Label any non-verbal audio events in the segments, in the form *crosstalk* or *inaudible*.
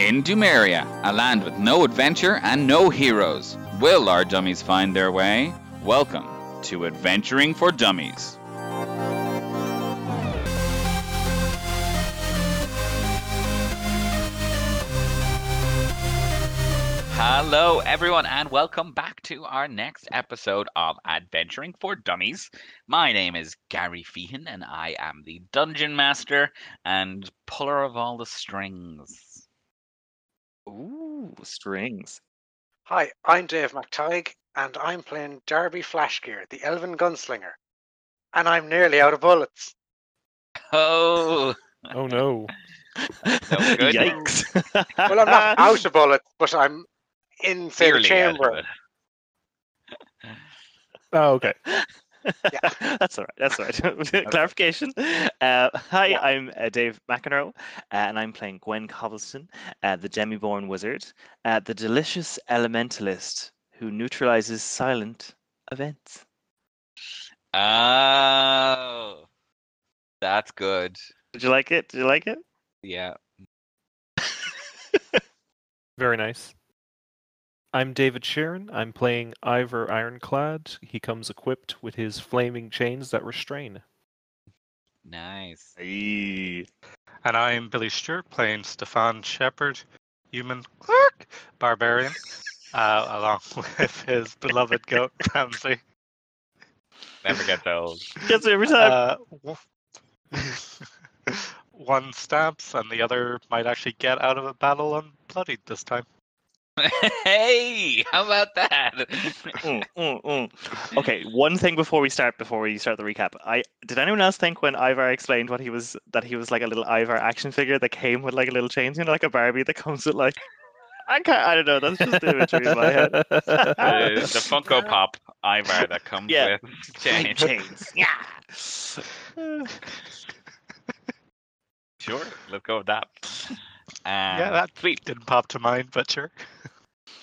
In Dumeria, a land with no adventure and no heroes, will our dummies find their way? Welcome to Adventuring for Dummies. Hello, everyone, and welcome back to our next episode of Adventuring for Dummies. My name is Gary Feehan, and I am the Dungeon Master and puller of all the strings. Ooh, strings. Hi, I'm Dave McTighe, and I'm playing Darby Flashgear, the Elven Gunslinger. And I'm nearly out of bullets. Oh, Oh no. no good. Yikes. Well, I'm not *laughs* out of bullets, but I'm in say, the Nearly out of chamber. Oh, okay. *laughs* That's all right. That's all right. *laughs* Clarification. Uh, hi, Yeah. I'm uh, Dave McEnroe, uh, and I'm playing Gwen Cobbleston, uh, the Demiborn Wizard, uh, the delicious elementalist who neutralizes silent events. Oh, that's good. Did you like it? Did you like it? Yeah. Very nice. I'm David Sharon. I'm playing Ivor Ironclad. He comes equipped with his flaming chains that restrain. Nice. Aye. And I'm Billy Stewart playing Stefan Shepherd, human clerk, barbarian, uh, along *laughs* with his beloved goat *laughs* Ramsey. Never gets old. Gets me every time. Uh, *laughs* one stabs, and the other might actually get out of a battle unbloodied this time. *laughs* hey, how about that? Mm, mm, mm. Okay, one thing before we start, before we start the recap, I did anyone else think when Ivar explained what he was that he was like a little Ivar action figure that came with like a little chains, you know, like a Barbie that comes with like I can't, I don't know, that's just the imagery in my head. *laughs* the, the Funko Pop Ivar that comes Yeah. with *laughs* chains. chains. Yeah. Sure, let's go with that. Um, yeah, that sweet. didn't pop to mind, but sure.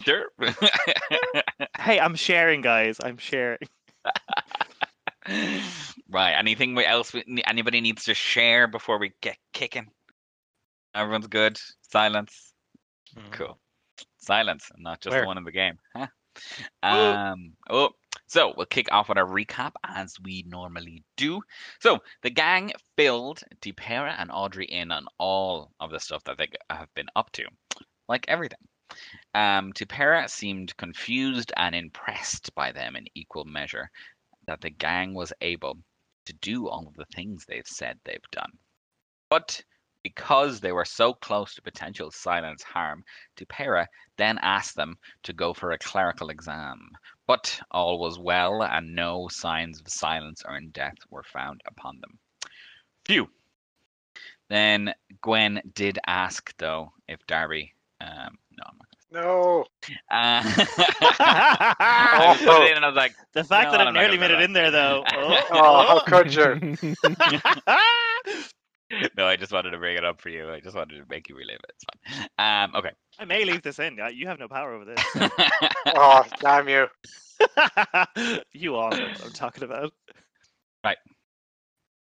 Sure. *laughs* hey, I'm sharing, guys. I'm sharing. *laughs* right. Anything else we, anybody needs to share before we get kicking? Everyone's good. Silence. Hmm. Cool. Silence, not just Where? the one in the game. Huh? Um. Oh. So we'll kick off with a recap as we normally do. So the gang filled DePera and Audrey in on all of the stuff that they have been up to, like everything. Um, Tupera seemed confused and impressed by them in equal measure that the gang was able to do all of the things they've said they've done. But because they were so close to potential silence harm, Tupera then asked them to go for a clerical exam. But all was well, and no signs of silence or undeath were found upon them. Phew. Then Gwen did ask, though, if Darby. Um, no, I'm not. No. *laughs* Uh, I *laughs* put it in and I was like, The fact No, that I've I'm not nearly made it lie. in there, though. Oh, *laughs* Oh, how could you? *laughs* no, I just wanted to bring it up for you. I just wanted to make you relive it. It's fine. Um, okay. I may leave this in. You have no power over this. *laughs* Oh, damn you. *laughs* you all know what I'm talking about. Right.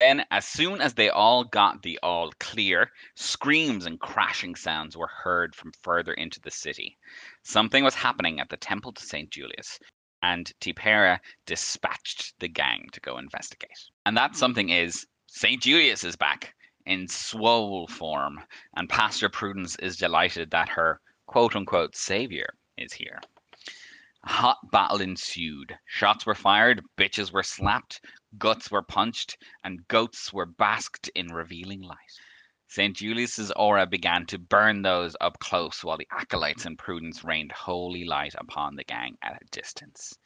Then, as soon as they all got the all clear, screams and crashing sounds were heard from further into the city. Something was happening at the temple to St. Julius, and Tipera dispatched the gang to go investigate. And that something is St. Julius is back in swole form, and Pastor Prudence is delighted that her quote unquote savior is here. A hot battle ensued. Shots were fired, bitches were slapped, guts were punched, and goats were basked in revealing light. St. Julius's aura began to burn those up close, while the acolytes and Prudence rained holy light upon the gang at a distance.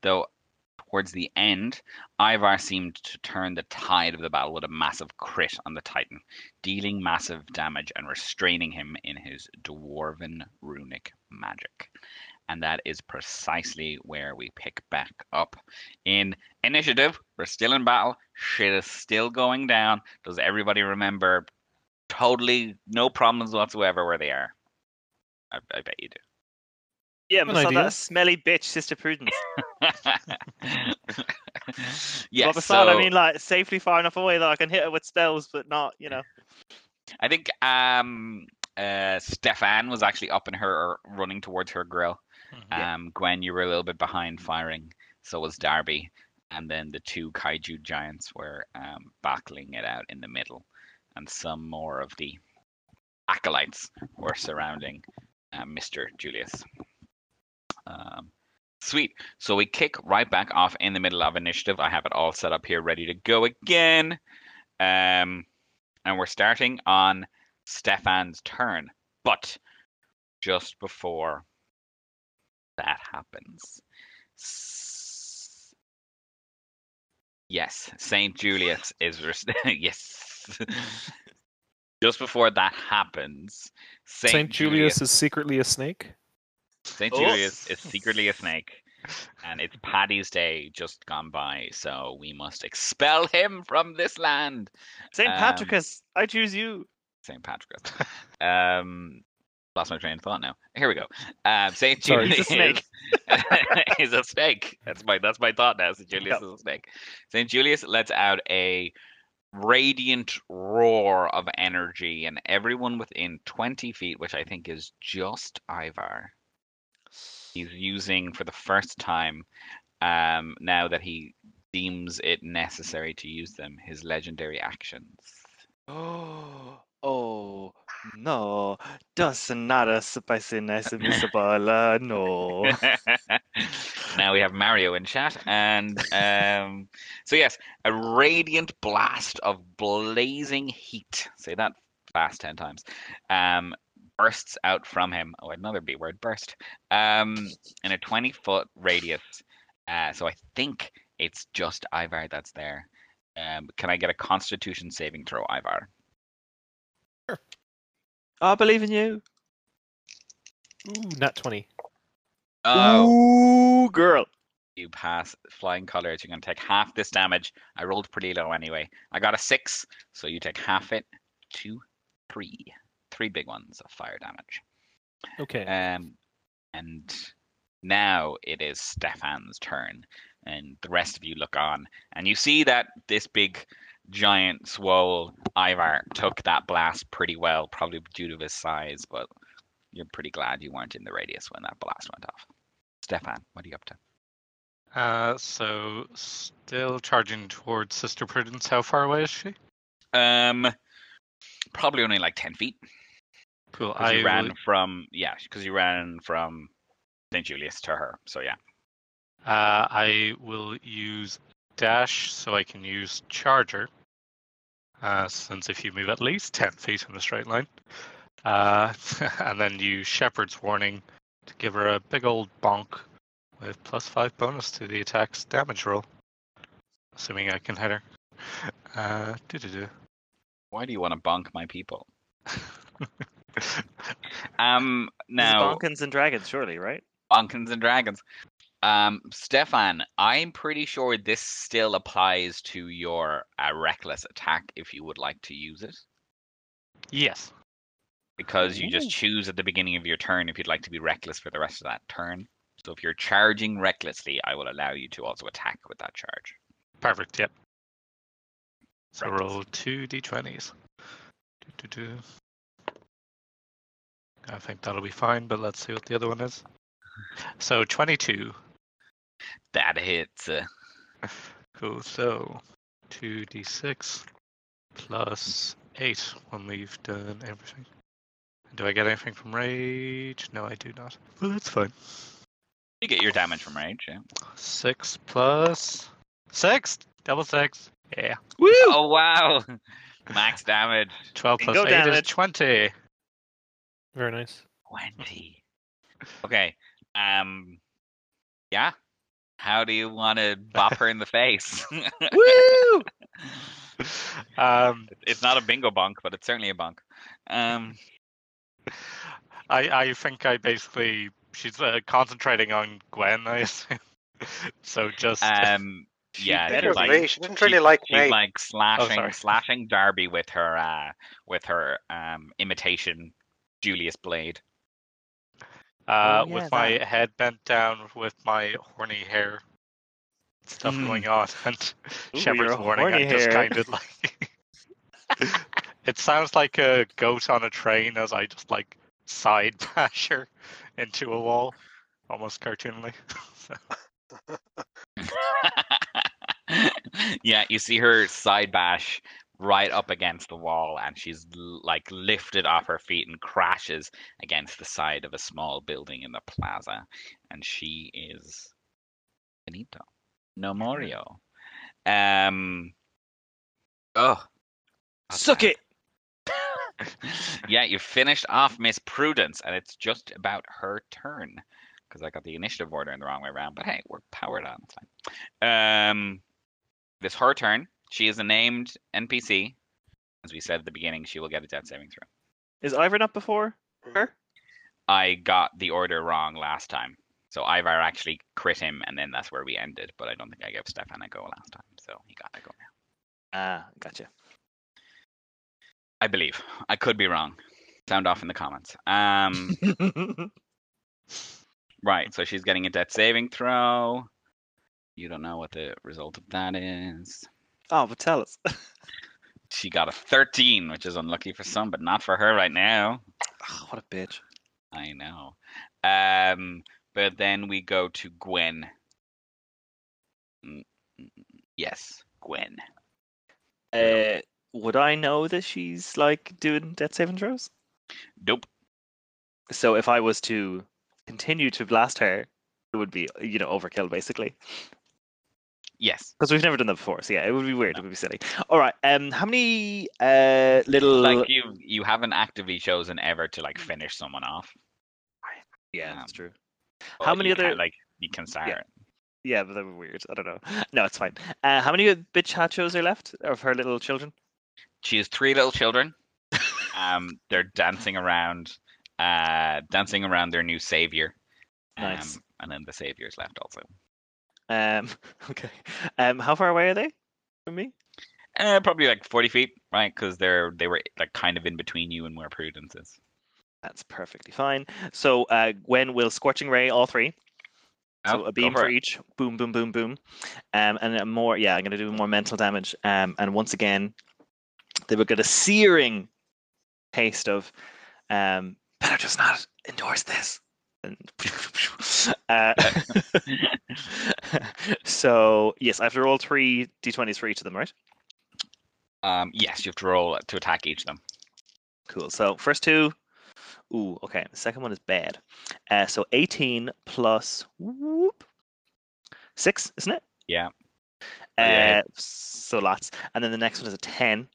Though towards the end, Ivar seemed to turn the tide of the battle with a massive crit on the Titan, dealing massive damage and restraining him in his dwarven runic magic. And that is precisely where we pick back up in initiative. We're still in battle. Shit is still going down. Does everybody remember totally no problems whatsoever where they are? I, I bet you do. Yeah, An but saw that smelly bitch, Sister Prudence. *laughs* *laughs* yes. Well, beside, I mean, like safely far enough away that I can hit her with spells, but not, you know. I think um Uh, Stefan was actually up in her, or running towards her grill. Mhm. Um, Gwen, you were a little bit behind firing. So was Darby, and then the two kaiju giants were um, battling it out in the middle, and some more of the acolytes were surrounding uh, Mr. Julius. Um, sweet. So we kick right back off in the middle of initiative. I have it all set up here, ready to go again. Um, and we're starting on Stefan's turn. But just before that happens, yes, Saint Julius is *laughs* yes. *laughs* just before that happens, Saint, Saint Julius is secretly a snake. Saint Oh. Julius is secretly a snake, and it's Paddy's Day just gone by, so we must expel him from this land. St. Um, Patrickus, I choose you. Saint Patrick's. *laughs* Um, lost my train of thought now. Here we go. Um, Saint Julius He's a snake. *laughs* is a snake. That's my that's my thought now. Saint Julius Yep. is a snake. Saint Julius lets out a radiant roar of energy, and everyone within twenty feet, which I think is just Ivar, he's using for the first time. Um, now that he deems it necessary to use them, his legendary actions. Oh, *gasps* oh no. Does nada spiciness misabala, no. *laughs* now we have Mario in chat, and um, so yes, a radiant blast of blazing heat. Say that fast ten times. Um, bursts out from him. Oh, another B word, burst. Um, in a twenty foot radius. Uh, so I think it's just Ivar that's there. Um, can I get a Constitution saving throw, Ivar? Sure. I believe in you. Ooh, nat 20. Oh, Ooh, girl. you pass flying colors. You're going to take half this damage. I rolled pretty low anyway. I got a six, so you take half it. Two, three, three big ones of fire damage. Okay. Um, and now it is Stefan's turn, and the rest of you look on, and you see that this big, giant, swole Ivar took that blast pretty well, probably due to his size, but you're pretty glad you weren't in the radius when that blast went off. Stefan, what are you up to? Uh, so still charging towards Sister Prudence. How far away is she? Um, probably only like ten feet. Cool. I you ran will- from yeah, because you ran from St. Julius to her. So yeah. Uh, I will use dash so I can use charger. Uh, since if you move at least 10 feet in a straight line. Uh, *laughs* and then use Shepherd's Warning to give her a big old bonk with plus 5 bonus to the attack's damage roll. Assuming I can hit her. Uh. Why do you want to bonk my people? *laughs* *laughs* Um, now Bonkins and Dragons, surely, right? bonkins and dragons. Um, Stefan, I'm pretty sure this still applies to your uh, reckless attack if you would like to use it, yes. because you just choose at the beginning of your turn if you'd like to be reckless for the rest of that turn. So if you're charging recklessly, I will allow you to also attack with that charge. Perfect, yep. So Reckless. roll two d20s. Doo-doo-doo. I think that'll be fine, but let's see what the other one is. So 22. That hits. *laughs* Cool. So 2d6 plus 8 when we've done everything. Do I get anything from rage? No, I do not. Well, that's fine. you get your damage from rage. Yeah. 6 plus 6. Double 6. Yeah. Oh, Woo! Oh wow! *laughs* Max damage 12 plus Bingo 8 is 20. Very nice. twenty. Okay. Um. Yeah. How do you want to bop her in the face? *laughs* Woo! *laughs* Um, it's not a bingo bonk, but it's certainly a bonk. Um. I I think I basically she's uh, concentrating on Gwen. I assume. *laughs* so just Um. Yeah. better she's like. She didn't really like she's me. like slashing sorry. slashing Darby with her uh with her um imitation Julius blade. uh, Oh, yeah, with my that. head bent down with my horny hair stuff Mm. going on *laughs* and Ooh, Shepherd's warning. I'm just kind of like *laughs* *laughs* It sounds like a goat on a train as I just like side bash her into a wall, almost cartoonly. Yeah, you see her side bash right up against the wall, and she's like lifted off her feet and crashes against the side of a small building in the plaza, and she is finito, no morio. Um. Oh. Suck it. *laughs* yeah, you finished off Miss Prudence, and it's just about her turn because I got the initiative order in the wrong way around. But hey, we're powered on. It's fine. Um, this her turn. She is a named NPC. As we said at the beginning, she will get a death saving throw. Is Ivar up before her? I got the order wrong last time. So Ivar actually crit him, and then that's where we ended. But I don't think I gave Stefan a go last time, so he got a go now. Ah, gotcha. I believe. I could be wrong. Sound off in the comments. Um, *laughs* right. So she's getting a death saving throw. You don't know what the result of that is. Oh, but tell us. *laughs* She got a 13, which is unlucky for some, but not for her right now. Oh, what a bitch. I know. Um, but then we go to Gwen. Mm, mm, Yes, Gwen. Uh, would I know that she's like doing death saving throws? Nope. So if I was to continue to blast her, it would be you know overkill basically Yes. because we've never done that before. So yeah, it would be weird. It would be silly. All right. Um, how many uh little Like you, you haven't actively chosen ever to like finish someone off. yeah, um, that's true. How many other- like you can start? Yeah, but they were weird. I don't know. No, it's fine. Uh, how many bitch hachos are left of her little children? She has three little children. um, they're dancing around, uh, dancing around their new savior. Nice. Um, and then the savior's left also. Um, *laughs* okay. Um, how far away are they from me? Uh, probably like forty feet, right? Because they're they were like kind of in between you and where Prudence is. That's perfectly fine. So uh, Gwen will scorching ray all three. So Oh, a beam for it. each. Boom, boom, boom, boom. Um, and a more. Yeah, I'm gonna do more mental damage. Um, and once again, they will get a searing taste of. Um, better just not endorse this. And *laughs* uh, *laughs* so yes, I have to roll three d20s for each of them, right? Um, yes, you have to roll to attack each of them. Cool. So first two. Ooh, okay. The second one is bad. Uh, so 18 plus whoop, six, isn't it? Yeah. Uh, yeah. so lots. And then the next one is a 10.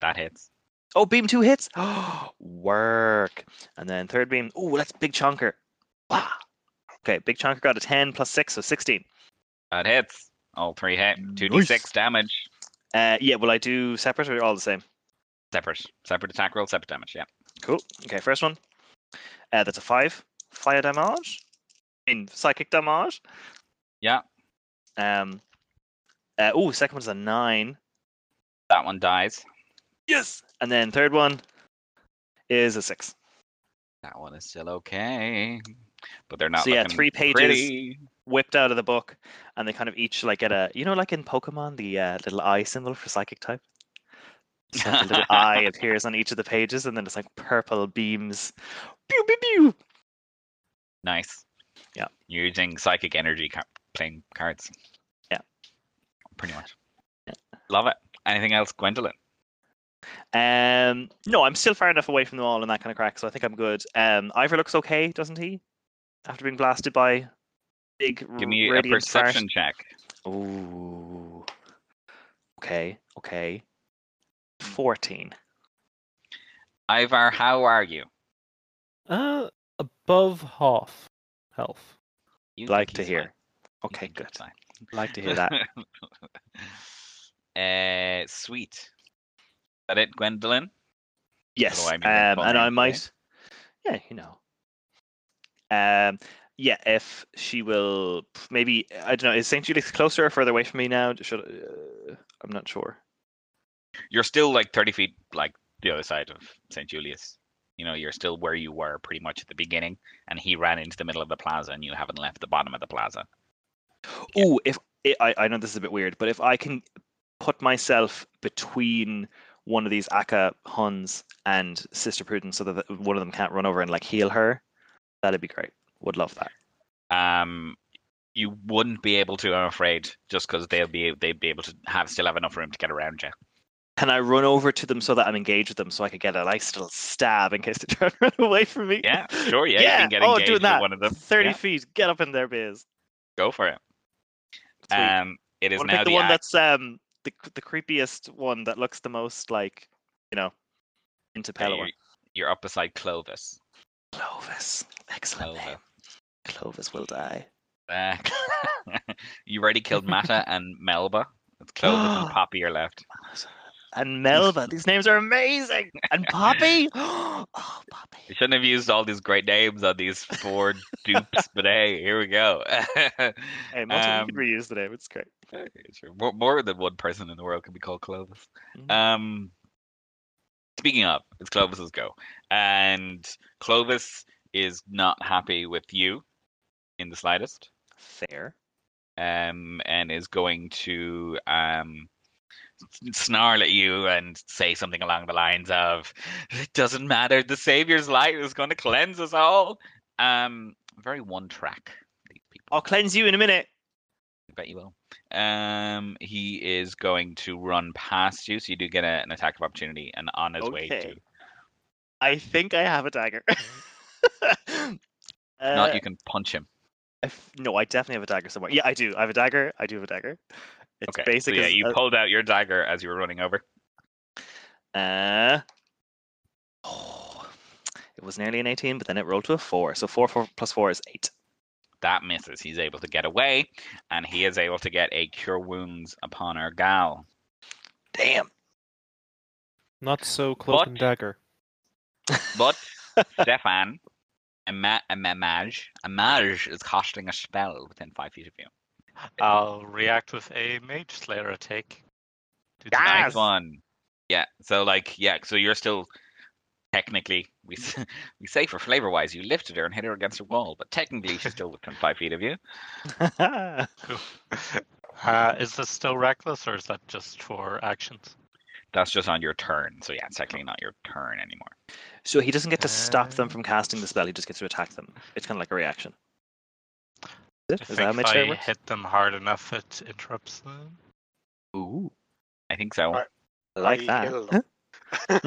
That hits. Oh, beam two hits. *gasps* Work. And then third beam. Ooh, that's big chunker. Wow. Okay, big chunker got a 10 plus six, so 16. That hits. All three hit. Two d six Nice. damage. Uh, yeah, will I do separate or all the same? Separate. Separate attack roll. Separate damage. Yeah. Cool. Okay, first one. Uh, that's a five. Fire damage. In psychic damage. Yeah. Um. Uh, oh, second one's a nine. That one dies. Yes. And then third one is a six. That one is still okay. But they're not. So yeah, three pages. pretty. Whipped out of the book, and they kind of each like get a you know like in Pokemon the uh, little eye symbol for psychic type. Like a little *laughs* eye appears on each of the pages, and then it's like purple beams. Pew pew pew. Nice. Yeah. You're using psychic energy ca- playing cards. Yeah. Pretty much. Yeah. Love it. Anything else, Gwendolyn? Um, no, I'm still far enough away from them all and that kind of crack, so I think I'm good. Um, Ivor looks okay, doesn't he? After being blasted by big Give me a radiant fart. perception check. Ooh. Okay, okay. 14. Ivar, how are you? Uh, above half health. You Like to hear. fine. Okay, think good. fine. Like to hear that. *laughs* uh, sweet. Is that it, Gwendolyn? Yes. I Um, mean, like, full and I name, might. Yeah, you know. Um, yeah, if she will, maybe I don't know. Is Saint Julius closer or further away from me now? Should uh, I'm not sure. You're still like 30 feet, like the other side of St. Julius. You know, you're still where you were pretty much at the beginning, and he ran into the middle of the plaza, and you haven't left the bottom of the plaza. Yeah. Ooh, if I I know this is a bit weird, but if I can put myself between one of these Aka Huns and Sister Prudence so that one of them can't run over and like heal her. That'd be great. Would love that. Um, you wouldn't be able to, I'm afraid, just because they'll be they'd be able to have still have enough room to get around you. Can I run over to them so that I'm engaged with them so I could get a nice little stab in case they try to run away from me? Yeah, sure. Yeah, yeah. you can get oh, engaged doing with that. one of them. 30 Yeah, feet. Get up in there, biz. go for it. Sweet. Um, it is now the the one act- that's um the the creepiest one that looks the most like you know into Pelor. you're, you're up beside Clovis. Clovis, excellent Clovis. name. Clovis will die. Uh, *laughs* you already killed *laughs* Mata and Melba. It's Clovis and *gasps* Poppy are left. And Melba, these names are amazing. And Poppy, *gasps* oh Poppy. We shouldn't have used all these great names on these four *laughs* dupes, but hey, here we go. Hey, most Um, you can reuse the name. It's great. Okay, sure. More, more than one person in the world can be called Clovis. Mhm. Um, speaking of, it's Clovis's go, and Clovis is not happy with you in the slightest, Fair. um, and is going to um snarl at you and say something along the lines of, "It doesn't matter. The Savior's light is going to cleanse us all." Um, very one track. These people. I'll cleanse you in a minute. I bet you will. Um, he is going to run past you, so you do get a, an attack of opportunity, and on his way to. Okay. I think I have a dagger. *laughs* Not Uh, you can punch him. I f- no, I definitely have a dagger somewhere. Yeah, I do. I have a dagger. I do have a dagger. It's Okay. basic. so yeah, you uh, pulled out your dagger as you were running over. Uh, oh, *sighs* it was nearly an 18, but then it rolled to a 4. So 4, 4 plus 4 is 8. That misses. He's able to get away, and he is able to get a cure wounds upon our gal. Damn. Not so cloak But- and dagger. But Stefan, a, ma- mage, is casting a spell within five feet of you. I'll react with a Mage Slayer attack. Do the Nice one. Yeah. So like, yeah. So you're still technically we *laughs* we say for flavor wise, you lifted her and hit her against a wall, but technically she's still within five feet of you. *laughs* Uh, is this still reckless, or is that just for actions? That's just on your turn. So yeah, it's technically not your turn anymore. so he doesn't get to stop them Uh, from casting the spell, he just gets to attack them. It's kind of like a reaction. Is, I it? Is think that how if Mage Slayer I works? hit them hard enough, it interrupts them. Ooh. I think so. Right. I like you that. kill Huh?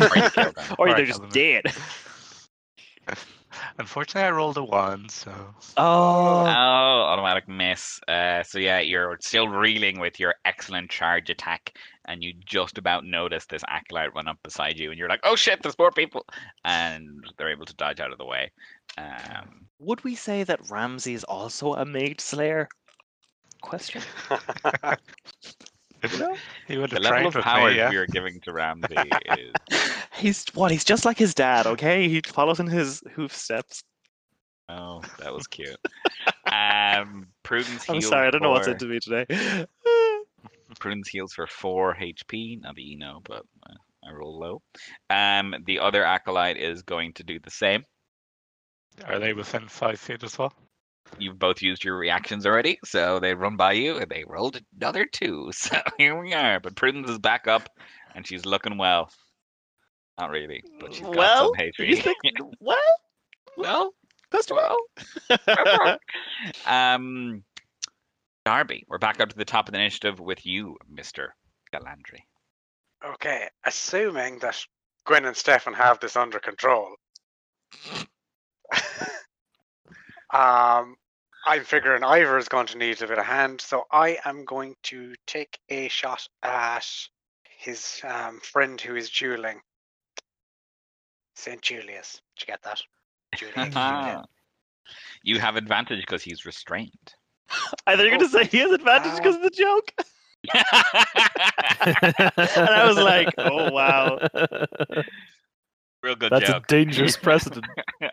Or you kill *laughs* them. or Or I they're just them. dead. *laughs* *laughs* Unfortunately, I rolled a one, so Oh. Oh, automatic miss. Uh, so yeah, you're still reeling with your excellent charge attack, and you just about notice this acolyte run up beside you, and you're like, "Oh shit, there's more people!" And they're able to dodge out of the way. Um, Would we say that Ramsey is also a Mage Slayer? Question. *laughs* No? *laughs* he would the level of power me. Yeah. we are giving to Ramsey is *laughs* He's what? He's just like his dad. Okay, he follows in his hoof steps. oh, that was cute. Um, Prudence. *laughs* Heals I'm sorry, I don't know what's for- into me today. Prudence heals for four HP. Not that you know, but uh, I roll low. Um, the other acolyte is going to do the same. Are they within five feet as well? You've both used your reactions already, so they run by you and they rolled another two. *laughs* So here we are. But Prudence is back up and she's looking well. Not really, but she's got well, some do you think, *laughs* well, well, question well. *laughs* um, Darby, we're back up to the top of the initiative with you, Mister Galandri. okay, assuming that Gwen and Stefan have this under control. Um, I'm figuring Ivor is going to need a bit of hand, so I am going to take a shot at his um, friend who is dueling. St. Julius. Did you get that? Julian. *laughs* Julian. you have advantage because he's restrained. *laughs* I thought you were going to say he has advantage because of the joke. *laughs* And I was like, oh, wow. Real good That's joke. a dangerous *laughs* precedent. *laughs* yeah,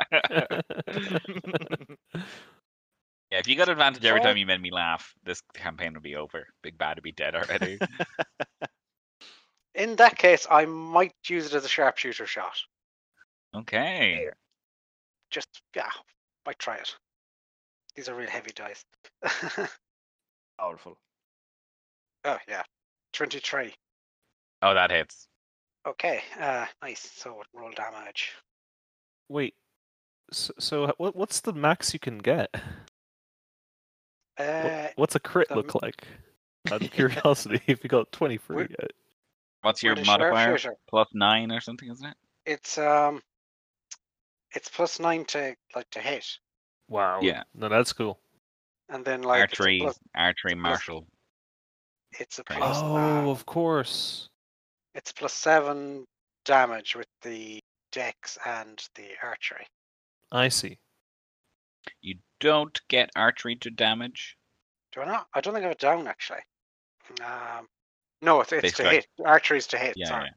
if you got advantage every time you made me laugh, this campaign would be over. Big Bad would be dead already. *laughs* In that case, I might use it as a sharpshooter shot. okay. Just, yeah, might try it. These are real heavy dice. Powerful. oh, yeah. 23. Oh, that hits. Okay, uh, nice. So roll damage. Wait. So, so what what's the max you can get? What- Uh, What's a crit the- look like? *laughs* Out of curiosity, *laughs* if you got twenty free, Wait. uh, What's your modifier? Plus nine or something, isn't it? It's um, it's plus nine to like to hit, wow. Yeah. No, that's cool. and then like archery, plus- archery, martial. It's a Right. plus. Oh, uh, of course. It's plus seven damage with the dex and the archery. I see. You don't get archery to damage. Do I not? I don't think I have it down actually. Um, no, it's, it's to hit. Archery is to hit. Yeah. sorry.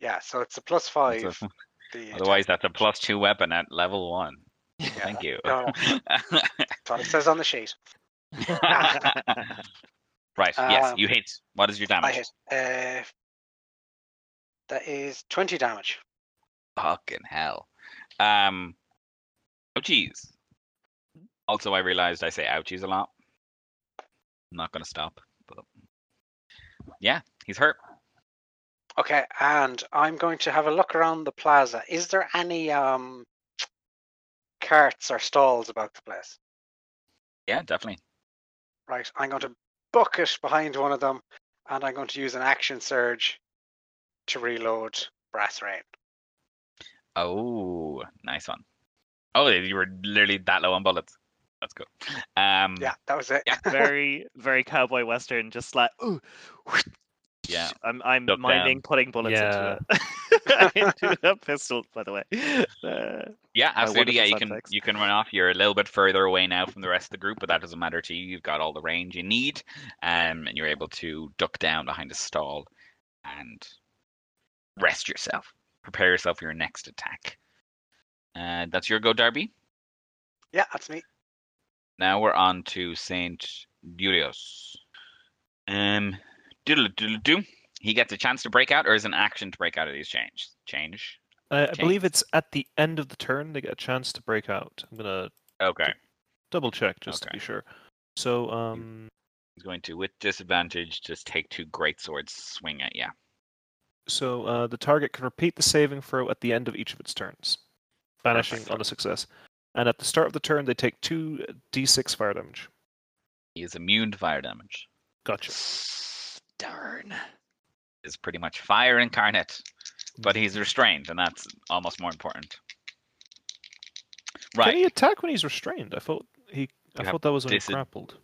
Yeah, so it's a plus five. It's a- *laughs* the attack. otherwise, that's a plus two weapon at level one. Yeah, Thank you. no, That's *laughs* what it says on the sheet. *laughs* right. yes, Um, you hit. What is your damage? I hit. Uh, that is twenty damage. Fucking hell. Um. Ouchies. Also, I realized I say ouchies a lot. I'm not gonna stop. But yeah, he's hurt. Okay, and I'm going to have a look around the plaza. Is there any um carts or stalls about the place? Yeah, definitely. Right, I'm going to book it behind one of them, and I'm going to use an action surge to reload brass rain. Oh, nice one. Oh, you were literally that low on bullets. That's good. Um, Yeah, that was it. Yeah. *laughs* very, very cowboy western. Just like, ooh, Yeah. I'm, I'm Duck minding down. putting bullets Yeah. into it. *laughs* into a pistol, by the way. Uh, Yeah, absolutely. Yeah, you sound can you can run off. You're a little bit further away now from the rest of the group, but that doesn't matter to you. You've got all the range you need, um, and you're able to duck down behind a stall and rest yourself. Prepare yourself for your next attack. Uh, that's your go, Darby. Yeah, that's me. Now we're on to Saint Julius. Um, doodle doodle doo. He gets a chance to break out, or is an action to break out of these change? Change. I, I believe it's at the end of the turn they get a chance to break out. I'm gonna Okay. double check just to be sure. So, um, He's going to, with disadvantage, just take two great swords, swing at you. So uh, the target can repeat the saving throw at the end of each of its turns, vanishing Perfect. on a success. And at the start of the turn, they take two d6 fire damage. He is immune to fire damage. Gotcha. darn. Is pretty much fire incarnate, but he's restrained, and that's almost more important. Right. Can he attack when he's restrained? I thought he. I You thought that was when he grappled.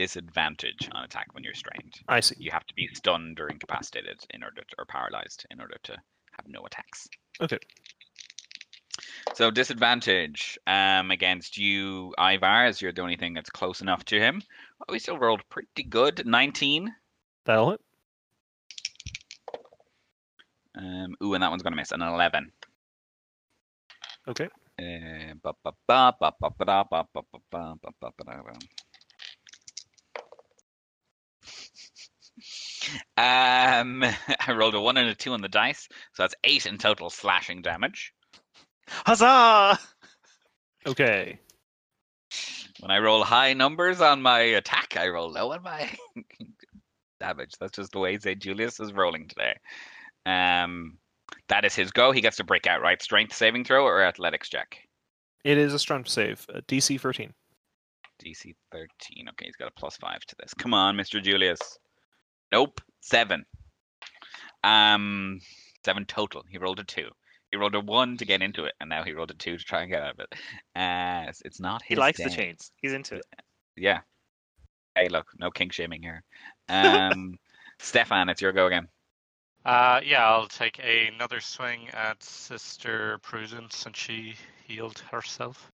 Disadvantage on attack when you're strained. I see. You have to be stunned or incapacitated in order to, or paralyzed in order to have no attacks. Okay. So disadvantage um, against you, Ivar, as you're the only thing that's close enough to him. Oh, we still rolled pretty good. 19. That'll hit. Um, ooh, and that one's going to miss. An 11. Okay. Uh, Um, *laughs* I rolled a one and a two on the dice, so that's eight in total slashing damage. Huzzah! Okay. When I roll high numbers on my attack, I roll low on my *laughs* damage. That's just the way St. Julius is rolling today. Um, that is his go. He gets to break out, right? Strength saving throw or athletics check? It is a strength save. Uh, DC 13. DC 13. Okay, he's got a plus five to this. Come on, Mr. Julius. Nope. Seven. Um, seven total. He rolled a two. He rolled a one to get into it, and now he rolled a two to try and get out of it. Uh, it's- it's not He likes day. the chains. He's into it. Yeah. Hey, look, no kink shaming here. Um, *laughs* Stefan, it's your go again. Uh, yeah, I'll take another swing at Sister Prudence since she healed herself,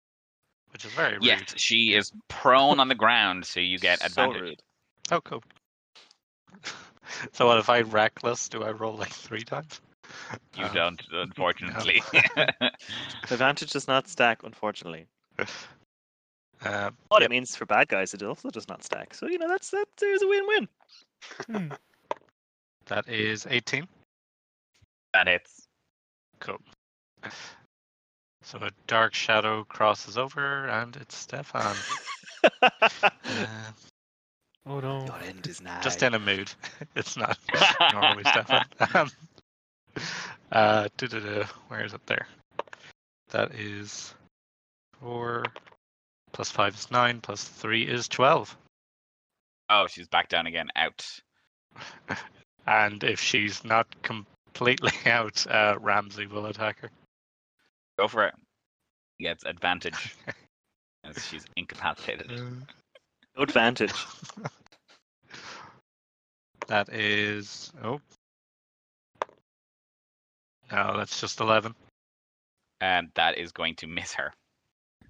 which is very rude. Yes, she is prone on the ground, so you get So advantage. rude. Oh, cool. *laughs* so what if I reckless? Do I roll like three times? You Uh, don't, *laughs* unfortunately. *laughs* Advantage does not stack, unfortunately. Uh, What yep, it means for bad guys, it also does not stack. So you know that's that. There's a win-win. Hmm. that is 18. that hits. Cool. So a dark shadow crosses over, and it's Stefan. Uh, Oh no. Your end is nigh. just in a mood. *laughs* It's not *laughs* normally Stefan. Um, Uh, where is it there? That is four plus five is nine plus three is twelve. Oh, she's back down again. Out. *laughs* And if she's not completely out, uh, Ramsey will attack her. Go for it. He gets advantage as she's incapacitated. No advantage. *laughs* that is oh. No, that's just eleven. And that is going to miss her.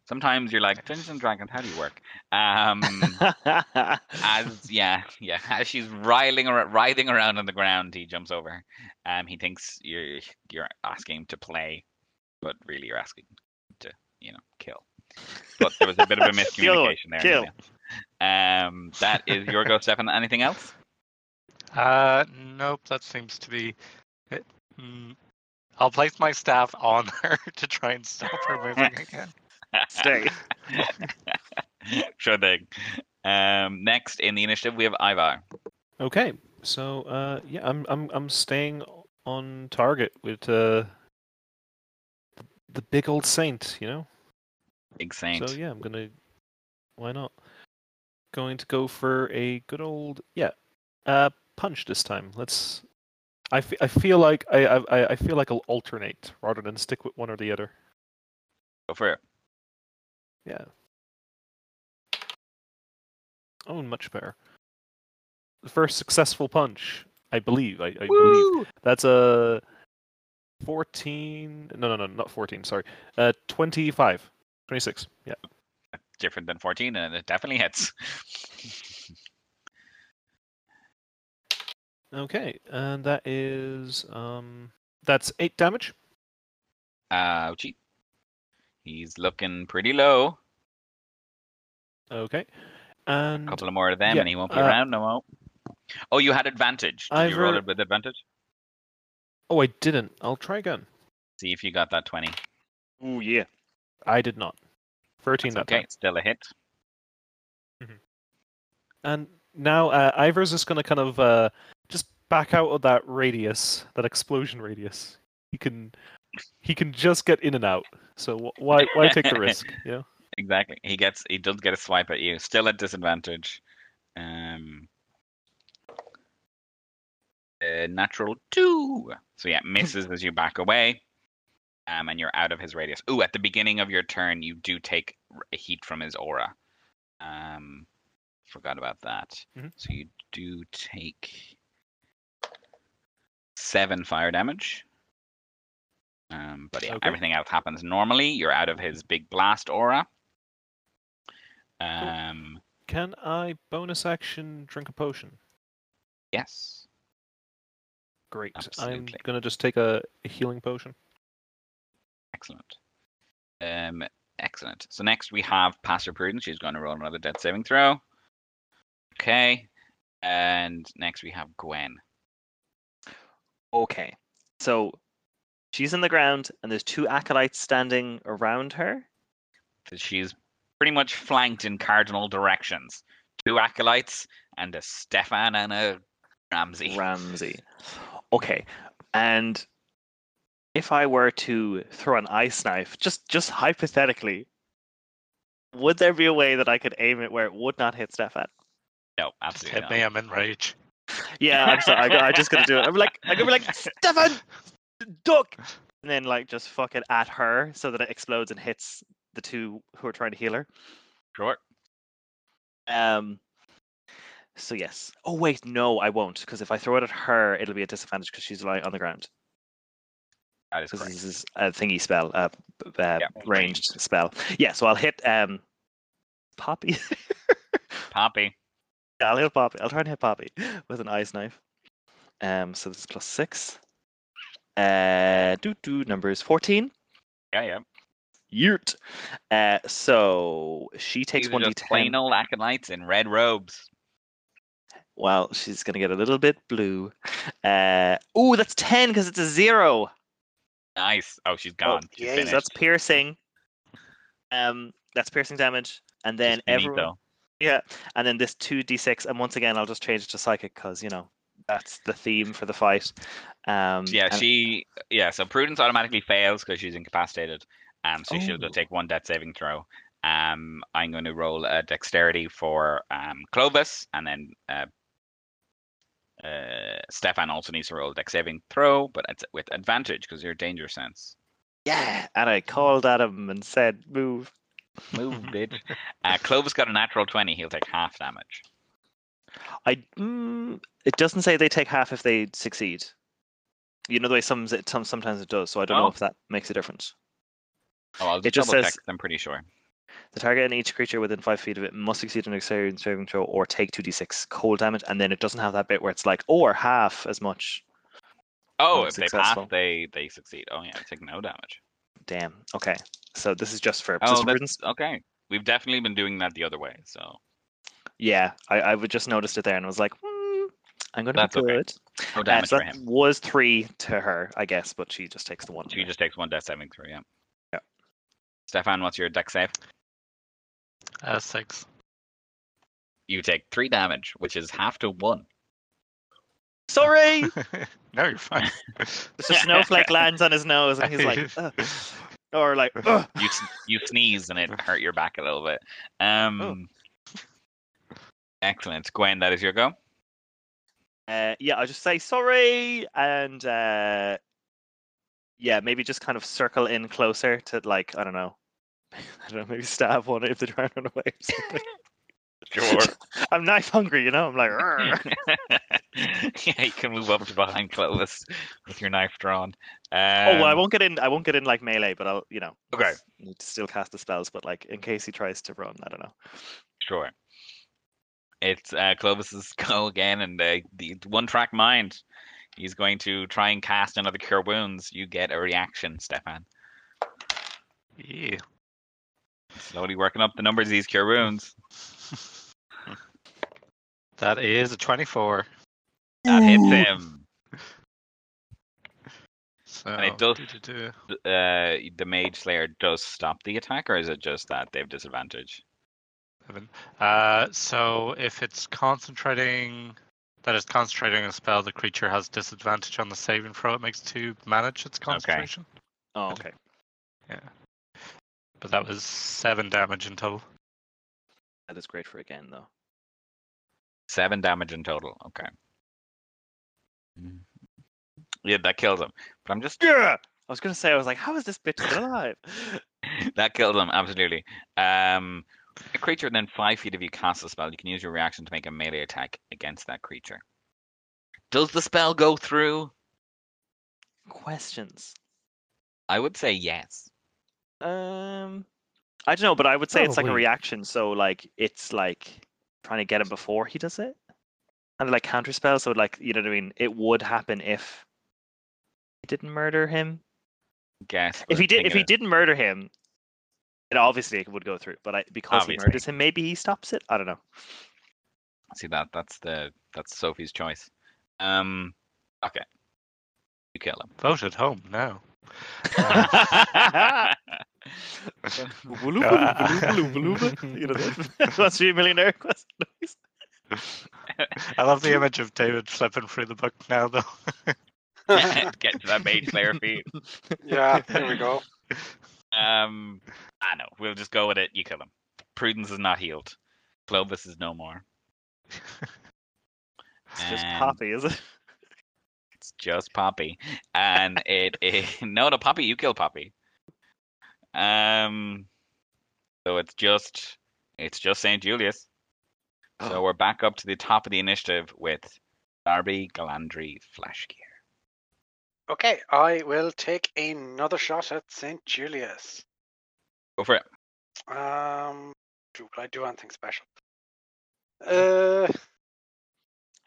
Sometimes you're like, Dungeons and Dragons, how do you work? Um, *laughs* as yeah, yeah, *laughs* as she's writhing around, writhing around on the ground, he jumps over. Um, he thinks you're you're asking him to play, but really you're asking him to, you know, kill. But there was a bit of a miscommunication there. kill. Um, that is your go, *laughs* Stefan. Anything else? Uh, nope. That seems to be it. Hmm. I'll place my staff on *laughs* her to try and stop her moving *laughs* again. Stay. sure thing. Um, next in the initiative, we have Ivar. Okay, so uh, yeah, I'm I'm I'm staying on target with uh, the big old saint, you know. Big Saint. So yeah, I'm gonna. Why not? Going to go for a good old yeah, uh, punch this time. Let's. I, I feel like I, I I feel like I'll alternate rather than stick with one or the other. Go for it. Yeah. Oh, much better. The first successful punch, I believe. I, I believe that's a fourteen. No, no, no, not fourteen. Sorry, uh, twenty-five. 26. Yeah. Different than 14, and it definitely hits. Okay, and that is um that's eight damage. Ouchie. He's looking pretty low. Okay, And A and couple of more of them, yeah, and he won't be uh, around no more. Oh, you had advantage. Did you roll Ivor- it with advantage? oh, I didn't. I'll try again. See if you got that 20. Oh yeah. I did not. Thirteen That's that okay, time. still a hit. And now uh, Ivor's just gonna kind of uh just back out of that radius, that explosion radius. He can he can just get in and out. So why why take the risk? *laughs* You know. Exactly. He gets he does get a swipe at you. Still at disadvantage. Um uh, natural two. So yeah, misses as you back away. Um, and you're out of his radius. Ooh, at the beginning of your turn, you do take heat from his aura. Um, forgot about that. Mhm. So you do take seven fire damage. Um, but yeah, Okay. everything else happens normally. You're out of his big blast aura. Um, Can I bonus action drink a potion? yes. Great. Absolutely. I'm gonna just take a, a healing potion. Excellent. Um, excellent. So next we have Pastor Prudence. She's going to roll another death saving throw. Okay. And next we have Gwen. Okay. So she's in the ground and there's two acolytes standing around her. She's pretty much flanked in cardinal directions. Two acolytes and a Stefan and a Ramsey. Ramsey. Okay. And if I were to throw an ice knife, just just hypothetically, would there be a way that I could aim it where it would not hit Stefan? no, Just absolutely hit not. me, I'm in rage. *laughs* Yeah, I'm sorry. I, I just gonna do it. I'm like, I'm gonna be like, *laughs* Stefan, duck, and then like just fuck it at her so that it explodes and hits the two who are trying to heal her. Sure. Um. So yes. Oh wait, no, I won't because if I throw it at her, it'll be a disadvantage because she's lying on the ground. That is correct. this is a thingy spell, a uh, Yeah, ranged spell. Yeah, so I'll hit um, Poppy. *laughs* Poppy. I'll hit Poppy. I'll try and hit Poppy with an ice knife. Um, so this is plus six. Uh, do do numbers fourteen. Yeah, yeah. Yurt. Uh, so she takes one d just plain old acolytes in red robes. Well, she's gonna get a little bit blue. Uh, oh, that's ten because it's a zero. Nice. Oh, she's gone. she's. So that's piercing. Um, that's piercing damage, and then She's everyone. Yeah, and then this two d six, and once again, I'll just change it to psychic because you know that's the theme for the fight. Um, Yeah, and- she. Yeah, so Prudence automatically fails because she's incapacitated, um, so she'll Oh. just take one death saving throw. Um, I'm going to roll a dexterity for um Clovis, and then uh, uh, Stefan also needs to roll a dex saving throw, but it's with advantage because you're danger sense. yeah, and I called at him and said, "Move." Move, bitch. *laughs* Uh, Clovis got a natural twenty. He'll take half damage. I. Mm, it doesn't say they take half if they succeed. You know the way some, it, sometimes it does. So I don't know Oh. if that makes a difference. Oh, I'll just, It just double says- check. I'm pretty sure. The target and each creature within five feet of it must succeed an dexterity saving throw or take 2d6 cold damage, and then it doesn't have that bit where it's like, or half as much. Oh, if they pass, they they succeed. Oh yeah, take no damage. Damn. Okay. So this is just for Oh, prudence. okay. We've definitely been doing that the other way. So Yeah, I, I would just noticed it there and was like, hmm, I'm going to be okay. good. no Uh, damage so for that him. was three to her, I guess, but she just takes the one. She just takes one death saving throw. Yeah. Yeah. Stefan, what's your dex save? Uh, six. You take three damage, which is half to one. Sorry. *laughs* no, you're fine. *laughs* So snowflake lands on his nose, and he's like, *laughs* "Ugh." or like, "Ugh." You you sneeze and it hurt your back a little bit. Um. Excellent, Gwen. That is your go. Uh, yeah, I'll just say sorry, and uh, yeah, maybe just kind of circle in closer to like I don't know, *laughs* I don't know, maybe stab one if they try and run away. Or something. *laughs* Sure. *laughs* I'm knife hungry, you know. I'm like, "Arr." yeah, you can move up to behind Clovis with your knife drawn. Um, oh well, I won't get in. I won't get in like melee, but I'll, you know, Okay. need to still cast the spells. But like in case he tries to run, I don't know. Sure. It's uh, Clovis's go again, and uh, the one track mind. He's going to try and cast another Cure Wounds. You get a reaction, Stefan. yeah. Slowly working up the numbers of these Cure Wounds. *laughs* That is a 24. That hits him. So And it does- do-do-do. Uh, the Mage Slayer does stop the attack, or is it just that they have disadvantage? Seven. Uh, so if it's concentrating, that is concentrating a spell, the creature has disadvantage on the saving throw it makes to manage its concentration. Okay. Oh, okay. Yeah. But that was seven damage in total. That is great for again though. Seven damage in total. Okay. Mm. Yeah, that kills him. But I'm just Yeah. I was gonna say, I was like, how is this bitch still alive? *laughs* that killed him absolutely. Um, a creature within five feet of you casts a spell. You can use your reaction to make a melee attack against that creature. Does the spell go through? Questions. I would say yes. Um, I don't know, but I would say it's like a Probably. reaction. So like it's like trying to get him before he does it, and like counter spell. So like you know what I mean. It would happen if he didn't murder him. Guess. If he did, if he it. didn't murder him, it obviously it would go through. But I, because Obviously. he murders him, maybe he stops it. I don't know. see that that's the that's Sophie's choice. Um, okay, you kill him. Vote at home now. You know, that wants to be a millionaire. quest. I love the image of David flipping through the book now, though. *laughs* Get to that mage slayer feat. yeah, there we go. Um, I know. We'll just go with it. You kill him. Prudence is not healed. Clovis is no more. *laughs* It's just Um, Poppy, is it? It's just Poppy, and it, it *laughs* no no Poppy. You kill Poppy. Um, so it's just it's just Saint Julius. So we're back up to the top of the initiative with Darby, Galandri, Flashgear. Okay, I will take another shot at St. Julius. Go for it. Um, do I do anything special? Uh,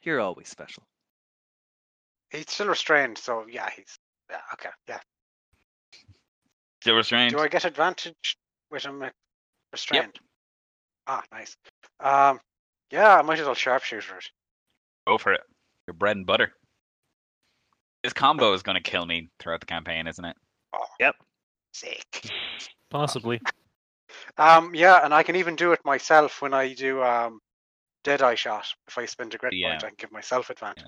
You're always special. He's still restrained, so yeah, he's yeah. Okay, yeah. Still restrained. Do I get advantage with him restrained? Ah, nice. Um, yeah, I might as well sharpshooter it. Go for it. Your bread and butter. This combo is going to kill me throughout the campaign, isn't it? Oh, yep. sick. Possibly. Um, yeah, and I can even do it myself when I do um, Deadeye shot. If I spend a grit Yeah. point, I can give myself advantage.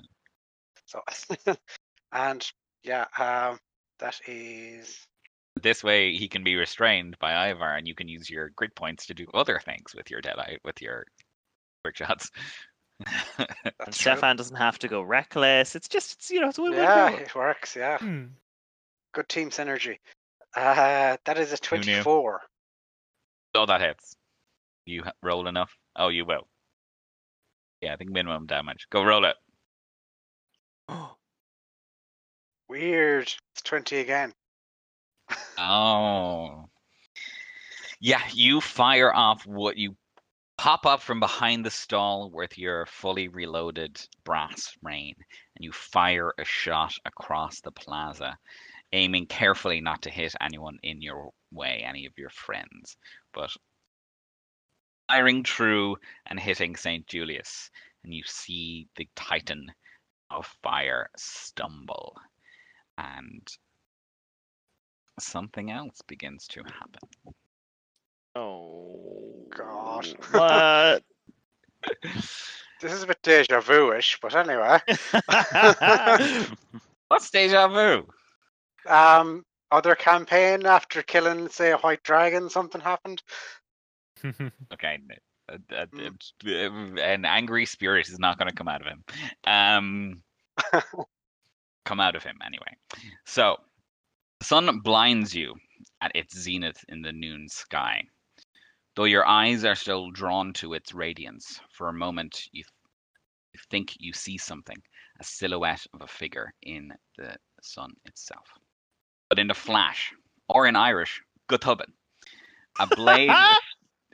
So, *laughs* and yeah, um, that is This way, he can be restrained by Ivor, and you can use your grit points to do other things with your deadeye, with your quick shots. *laughs* And that's true. Stefan doesn't have to go reckless. It's just, it's, you know, it's a win-win. Yeah, it works. Yeah, Hmm. good team synergy. Uh, that is a twenty-four. oh, that hits. You roll enough? Oh, you will. Yeah, I think minimum damage. Go roll it. Weird. It's twenty again. Oh. Yeah, you fire off what you pop up from behind the stall with your fully reloaded brass rain, and you fire a shot across the plaza, aiming carefully not to hit anyone in your way, any of your friends, but firing true and hitting St. Julius, and you see the Titan of Fire stumble, and something else begins to happen. Oh. God. What? *laughs* This is a bit deja vu-ish, but anyway. *laughs* What's deja vu? Um, other campaign after killing, say, a white dragon, something happened. *laughs* Okay, an angry spirit is not going to come out of him. Um, *laughs* come out of him anyway. So, the sun blinds you at its zenith in the noon sky. Though your eyes are still drawn to its radiance, for a moment you, th- you think you see something, a silhouette of a figure in the sun itself. But in a flash, or in Irish, go tobann, a blade *laughs*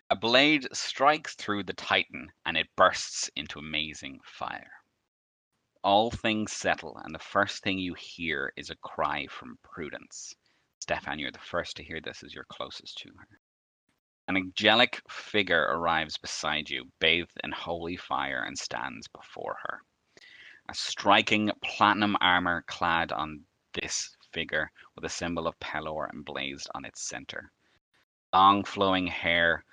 a blade strikes through the Titan and it bursts into amazing fire. All things settle, and the first thing you hear is a cry from Prudence. Stefan, you're the first to hear this as you're closest to her. An angelic figure arrives beside you, bathed in holy fire, and stands before her. A striking platinum armor clad on this figure with a symbol of Pelor emblazed on its center. Long flowing hair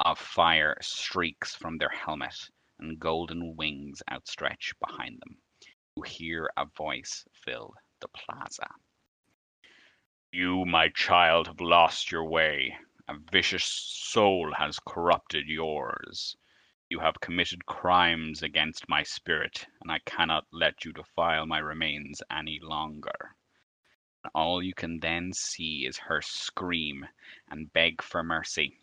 of fire streaks from their helmet, and golden wings outstretch behind them. You hear a voice fill the plaza. You, my child, have lost your way. A vicious soul has corrupted yours. You have committed crimes against my spirit, and I cannot let you defile my remains any longer. All you can then see is her scream and beg for mercy.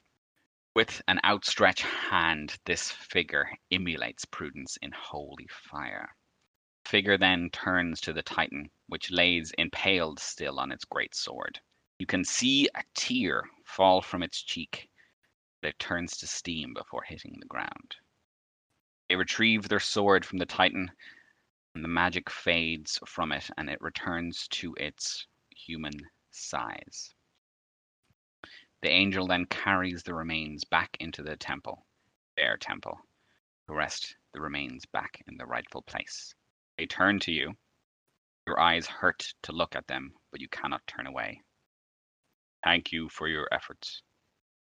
With an outstretched hand, this figure emulates Prudence in holy fire. Figure then turns to the Titan, which lays impaled still on its great sword. You can see a tear fall from its cheek, but it turns to steam before hitting the ground. They retrieve their sword from the Titan, and the magic fades from it, and it returns to its human size. The angel then carries the remains back into the temple, their temple, to rest the remains back in the rightful place. They turn to you. Your eyes hurt to look at them, but you cannot turn away. Thank you for your efforts.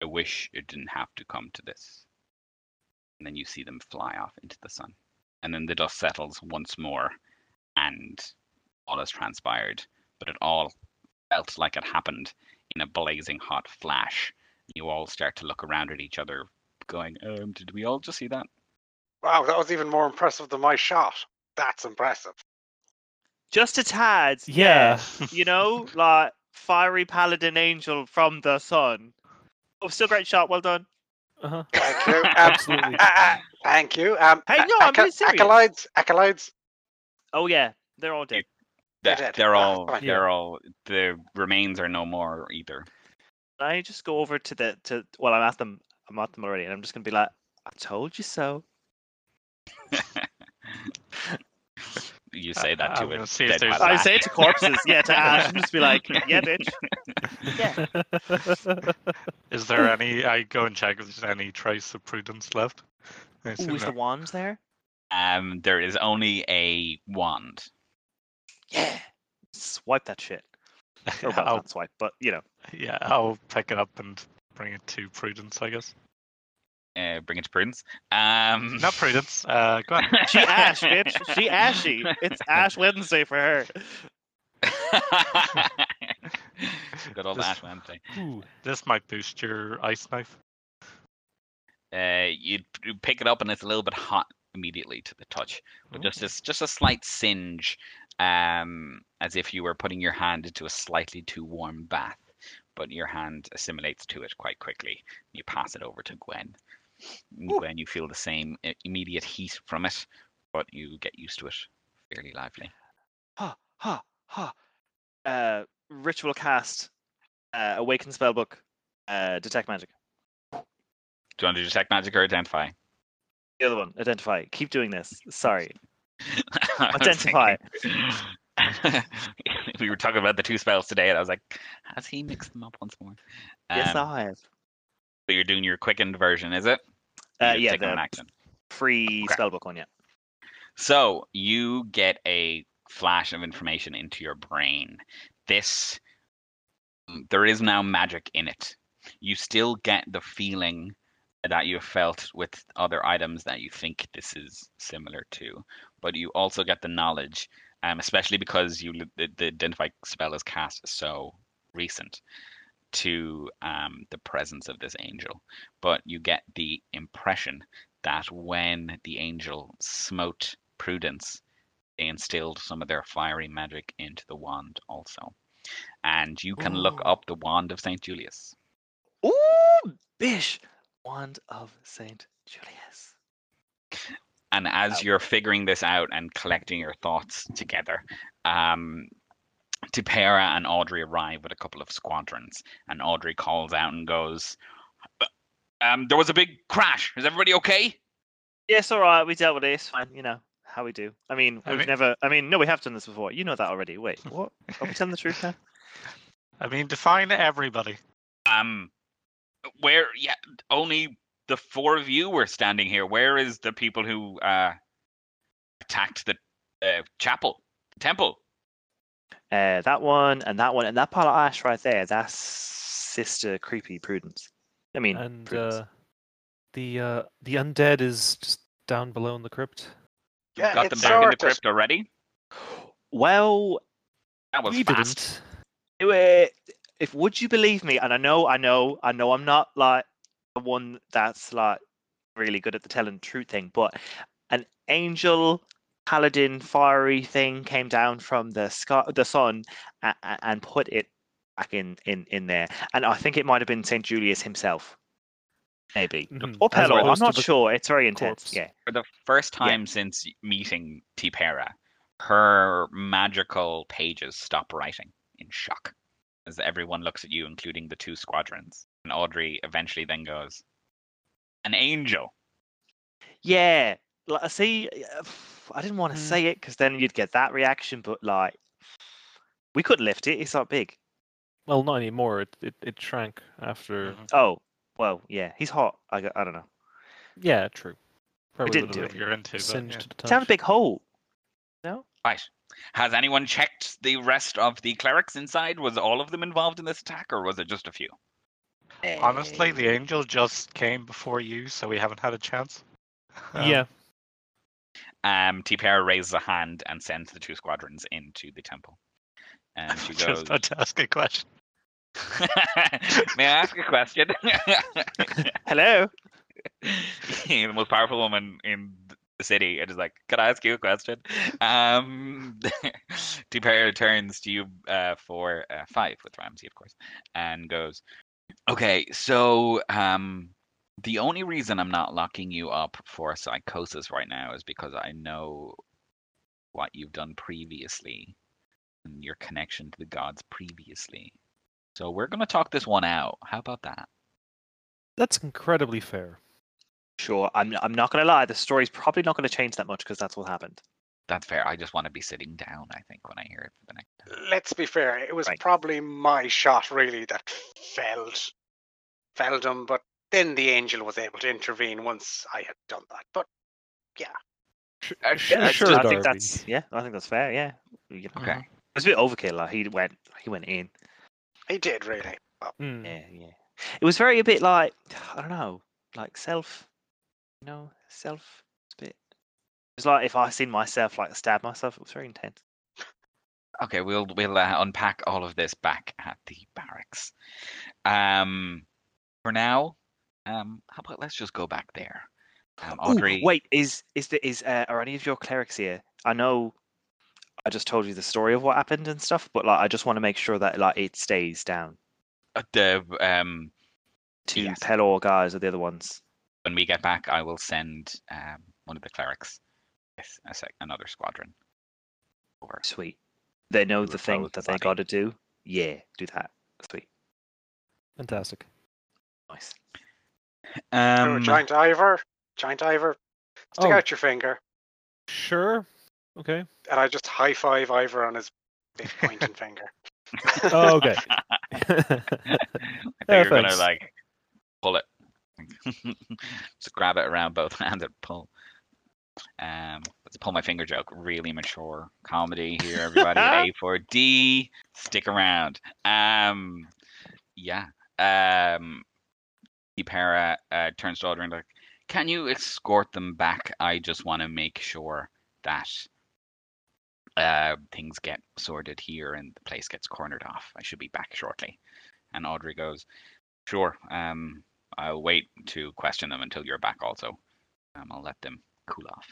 I wish it didn't have to come to this. And then you see them fly off into the sun. And then the dust settles once more, and all has transpired, but it all felt like it happened in a blazing hot flash. You all start to look around at each other, going, um, did we all just see that? Wow, that was even more impressive than my shot. That's impressive. Just a tad. Yeah. *laughs* You know, like fiery paladin angel from the sun. Oh, still great shot. Well done. Uh-huh. Thank you. *laughs* Um, Absolutely. uh, uh, thank you. Um, Hey, a- no, I'm being serious. Acolytes, acolytes. Oh yeah, they're all dead. They're They're, they're Ah, all, fine. they're all, the remains are no more either. I just go over to the to. Well, I'm at them. I'm at them already, and I'm just gonna be like, "I told you so." *laughs* You say that to I'm a gonna see if dead there's- bad I say it to corpses. Yeah, to Ash. and just be like, *laughs* "Yeah, bitch." *laughs* Is there any? I go and check if there's any trace of prudence left. I Ooh, assume is the not. wand there? Um, there is only a wand. Yeah. Swipe that shit. *laughs* Or well, I'll, not swipe, but you know. yeah, I'll pick it up and bring it to prudence, I guess. uh, bring it to Prudence. Um, Not Prudence. Uh, go on. *laughs* She Ash, bitch. She Ashy. It's *laughs* Ash Wednesday for her. Good old Just- Ash Wednesday. Ooh, This might boost your ice knife. Uh, you you pick it up and it's a little bit hot immediately to the touch, but just this just a slight singe, um, as if you were putting your hand into a slightly too warm bath. But your hand assimilates to it quite quickly. You pass it over to Gwen. Ooh. Gwen, you feel the same immediate heat from it, but you get used to it fairly lively. Ha ha ha. Uh, ritual cast. Uh, awaken spellbook. Uh, detect magic. Do you want to detect magic or identify? The other one. Identify. Keep doing this. Sorry. *laughs* Identify. *laughs* we were talking about the two spells today, and I was like, has he mixed them up once more? yes, Um, I have. But you're doing your quickened version, is it? Uh, yeah, the action. free Okay. spellbook one. Yeah. So you get a flash of information into your brain. This, mm, there is now magic in it. You still get the feeling that you have felt with other items that you think this is similar to, but you also get the knowledge, um, especially because you the, the identify spell is cast so recent to um, the presence of this angel. But you get the impression that when the angel smote Prudence, they instilled some of their fiery magic into the wand also. And you can look up the wand of St. Julius. Ooh, bish. Wand of Saint Julius. And as Wow. you're figuring this out and collecting your thoughts together, um, Tipera and Audrey arrive with a couple of squadrons. And Audrey calls out and goes, um, There was a big crash. Is everybody okay? Yes, all right. We dealt with this. Fine. You know how we do. I mean, I we've mean- never. I mean, no, we have done this before. You know that already. Wait, what? Are we telling the truth now? I mean, define everybody. Um, where, yeah, only the four of you were standing here. Where is the people who uh, attacked the uh, chapel, the temple? Uh, that one and that one and that pile of ash right there. That's Sister Creepy Prudence. I mean, and uh, the uh, the undead is just down below in the crypt. You've Yeah, got them it's back in the crypt already. well, That was we fast. didn't. eh, if would you believe me? And I know, I know, I know, I'm not like the one that's like really good at the telling the truth thing, but an angel paladin fiery thing came down from the sky, the sun, and, and put it back in in in there. And I think it might have been Saint Julius himself, maybe. Mhm, Or as Pelor, I'm not sure. It's very intense. corpse. Yeah. For the first Yeah. time since meeting Tipera, her magical pages stop writing in shock as everyone looks at you, including the two squadrons. And Audrey eventually then goes, "An angel." Yeah, like, I see, I didn't want to Mm. say it because then you'd get that reaction, but like, we couldn't lift it. It's not big. Well, not anymore. It it, it shrank after. Mhm. Oh, well, yeah, he's hot. I, I don't know. Yeah, true. Probably didn't do it. you're into it, Singed yeah. to the It's having a big hole. No. Right. Has anyone checked the rest of the clerics inside? Was all of them involved in this attack, or was it just a few? Honestly, the angel just came before you, so we haven't had a chance. Um, yeah, Um, Tipera raises a hand and sends the two squadrons into the temple. And she *laughs* goes, just about to ask a question. *laughs* May I ask a question? *laughs* Hello. the most powerful woman in the city and is like, "Can I ask you a question?" Um, Tipera turns to you uh, for uh, five with Ramsey, of course, and goes, "Okay, so um, the only reason I'm not locking you up for psychosis right now is because I know what you've done previously and your connection to the gods previously. So we're gonna talk this one out. How about that?" that's incredibly fair. Sure. I'm. I'm not gonna lie. The story's probably not gonna change that much because that's what happened. That's fair. I just want to be sitting down. I think when I hear it for the next time. Let's be fair. It was Right. probably my shot really that felled felled him, but then the angel was able to intervene once I had done that. But Sh- Uh, sh- yeah, sure, I Darby. think that's. Yeah, I think that's fair. Yeah. You know, Okay. It was a bit overkill. Like he went. He went in. he did really. Mm. Yeah, yeah. It was very a bit like I don't know. like self, you know, self. It's like if I seen myself like stab myself, it was very intense. Okay, we'll we'll uh, unpack all of this back at the barracks. Um, for now, um, how about let's just go back there. Um, Ooh, Audrey, wait, is is the is uh, are any of your clerics here? I know, I just told you the story of what happened and stuff, but like I just want to make sure that like it stays down. uh, the um, Two Yes. Pelor guys are the other ones. when we get back, I will send um one of the clerics a sec- another squadron over. Sweet. They know the thing that they got to do. Yeah, do that. Sweet. Fantastic. Nice. Oh, Um, giant Ivor, giant Ivor, stick Oh. out your finger, Sure. Okay. and I just high five Ivor on his big pointing *laughs* finger. Oh, okay. *laughs* I think Yeah, you're gonna like pull it, *laughs* just grab it around both hands and pull. Um, let's pull my finger joke. Really mature comedy here, *laughs* everybody. A for D. Stick around. Um, yeah. Um, Para uh, turns to Audrey and like, can you escort them back? I just want to make sure that uh, things get sorted here and the place gets cornered off. I should be back shortly. And Audrey goes, Sure. Um, I'll wait to question them until you're back also. Um, I'll let them cool off.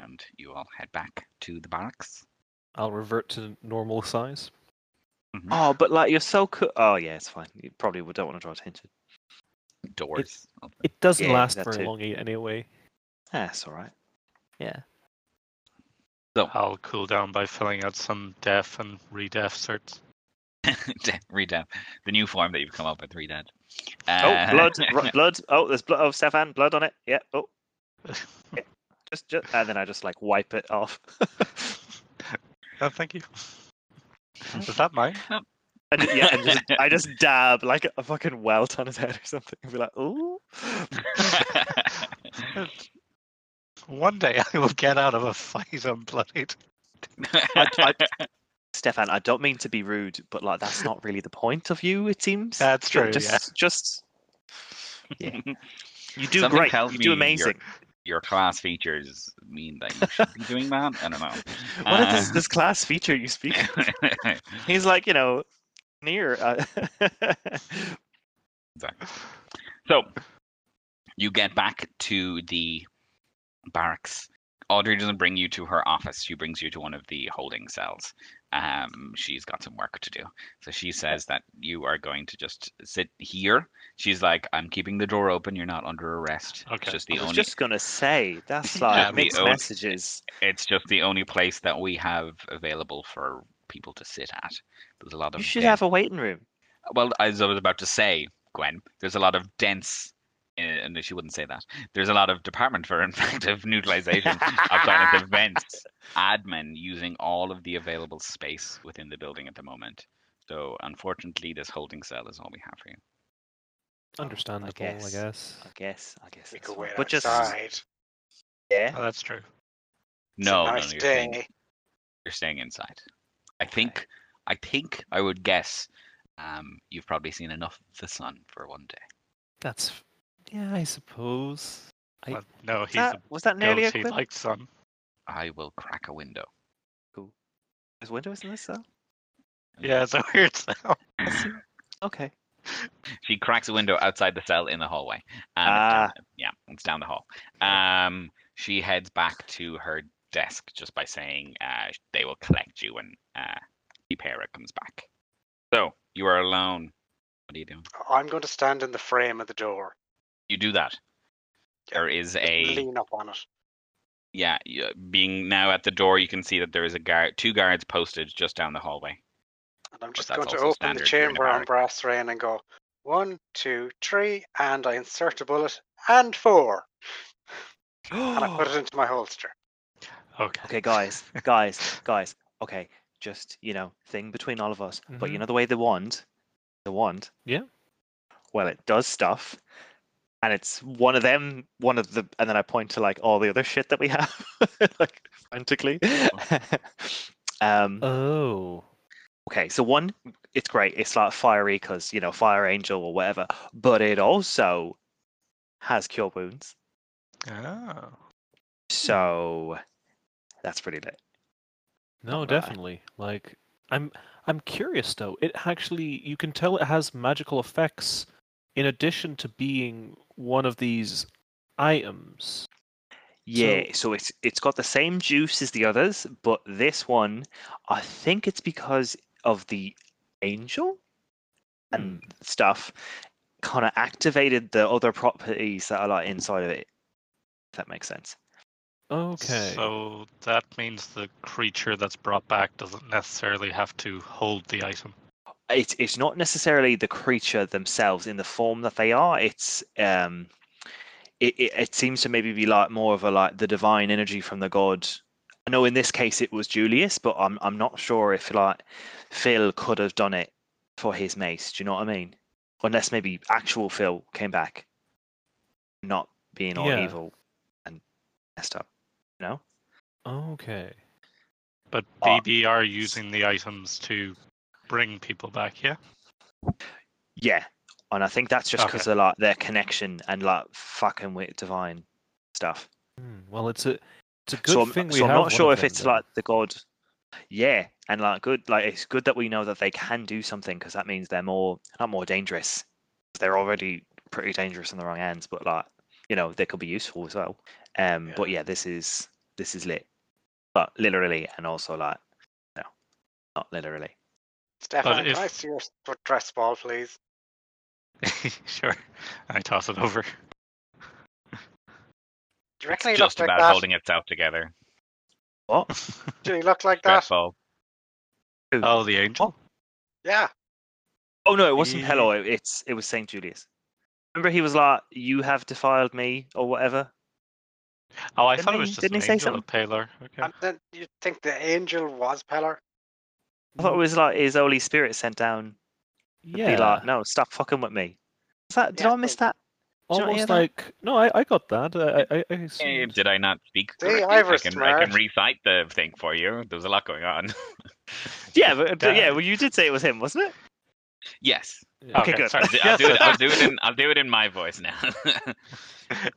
And you all head back to the barracks. I'll revert to normal size. Mhm. Oh, but like you're so cool. Oh yeah, it's fine. You probably would- don't want to draw attention. Doors. It doesn't Yeah, last that very too. long anyway. Ah, That's all right. Yeah. So, *laughs* I'll cool down by filling out some def and redef certs. Redad. The new form that you've come up with, Redad. Oh, Uh, blood, blood. Oh, there's blood. Oh, Stefan, blood on it. Yeah. Oh, *laughs* just, just, and then I just like wipe it off. *laughs* Oh, thank you. Is that mine? Oh. And yeah, and just, *laughs* I just dab like a fucking welt on his head or something, and be like, "Ooh." One day I will get out of a fight unbloodied. I, I, Stefan, I don't mean to be rude, but like that's not really the point of you. It seems. That's true, Just, yeah. just yeah. You do Something great. You do you're- amazing. Your class features mean that you should be doing that. I don't know. *laughs* What is this, Uh, this class feature you speak? of? *laughs* He's like, you know, near. Uh, *laughs* Exactly. So you get back to the barracks. Audrey doesn't bring you to her office. She brings you to one of the holding cells. Um, she's got some work to do. So she says that you are going to just sit here. She's like, I'm keeping the door open. You're not under arrest. Okay. It's just the I was only just gonna say that's *laughs* like the mixed only- messages. it's just the only place that we have available for people to sit at. There's a lot of You should den- have a waiting room. Well, as I was about to say, Gwen, there's a lot of dense, and she wouldn't say that. There's a lot of Department for *laughs* Infective Neutralization of Silent *laughs* Events admin using all of the available space within the building at the moment. So, unfortunately, this holding cell is all we have for you. Understandable, I guess. I guess. I guess. I guess. We that's could wait but just outside. yeah. Oh, that's true. It's a No, no, nice no, you're staying, you're staying inside. I think, I think, I would guess, um, you've probably seen enough of the sun for one day. That's yeah, I suppose. I- Well, no, Was he's that, a was that nearly a goat. He quip? likes sun. I will crack a window. Cool. There's windows in this cell. Yeah, it's a *laughs* weird cell. Okay. She cracks a window outside the cell in the hallway. And it's Ah. down, yeah, it's down the hall. Um, she heads back to her desk just by saying uh, they will collect you when uh, Ipera comes back. So you are alone. What are you doing? I'm going to stand in the frame of the door. You do that. Yeah, There is a Lean up on it. yeah. Being now at the door, you can see that there is a guard, two guards posted just down the hallway. And I'm just going to open the chamber on brass rain and go one, two, three, and I insert a bullet and four, and I put it *gasps* into my holster. Okay. Okay, guys, guys, guys. Okay, just you know, thing between all of us. But you Mhm. know the way the wand, the wand. Yeah. Well, it does stuff, and it's one of them. One of the, and then I point to like all the other shit that we have, *laughs* like frantically. *laughs* um. Oh. Okay, so one, it's great. It's like fiery because you know, fire angel or whatever. But it also has cure wounds. Oh. So that's pretty lit. No, definitely. Like I'm I'm curious though. It actually you can tell it has magical effects in addition to being one of these items. Yeah, so it's it's got the same juice as the others, but this one, I think it's because of the angel and hmm. stuff, kind of activated the other properties that are like inside of it. If that makes sense. Okay. So that means the creature that's brought back doesn't necessarily have to hold the item. It's it's not necessarily the creature themselves in the form that they are. It's um, it, it it seems to maybe be like more of a like the divine energy from the god. I know in this case it was Julius, but I'm I'm not sure if like Phil could have done it for his mace. Do you know what I mean? Unless maybe actual Phil came back, not being all Yeah. evil and messed up. You know? okay. But BB are using the items to bring people back, yeah? Yeah, and I think that's just Okay. because of like their connection and like fucking with divine stuff. Hmm, Well, it's a it's a good so I'm, thing we so I'm not sure if them it's then. like the god. Yeah, and like good, like it's good that we know that they can do something because that means they're more not more dangerous. They're already pretty dangerous in the wrong hands, but like you know they could be useful as well. Um, but yeah, this is this is lit, but literally and also like no, not literally. Stefan, if- can I see your s- dress ball, please? *laughs* sure. I toss it over. Do you reckon It's he just looked like about that? holding itself together. What? Do he look like Stress that? ball. oh, the angel? Yeah. Oh no, it wasn't Ye- Hello. it- It's it was Saint Julius. Remember, he was like, "You have defiled me" or whatever. Oh, I Didn't thought it was just didn't an he say angel of Pelor. Okay. And then you think the angel was Pelor? I thought it was like his Holy Spirit sent down yeah, be like, "No, stop fucking with me." Is that, did Yeah, I miss that? Did you not almost that? like no, I, I got that. I I, I Eh, assumed- Did I not speak? See, correctly? I Ivor's can, I can smart. recite the thing for you. There was a lot going on. Yeah, but, but yeah, well, you did say it was him, wasn't it? Yes. Yeah. Okay, good. Sorry, *laughs* I'll do, it. I'll do it in. I'll do it in my voice now.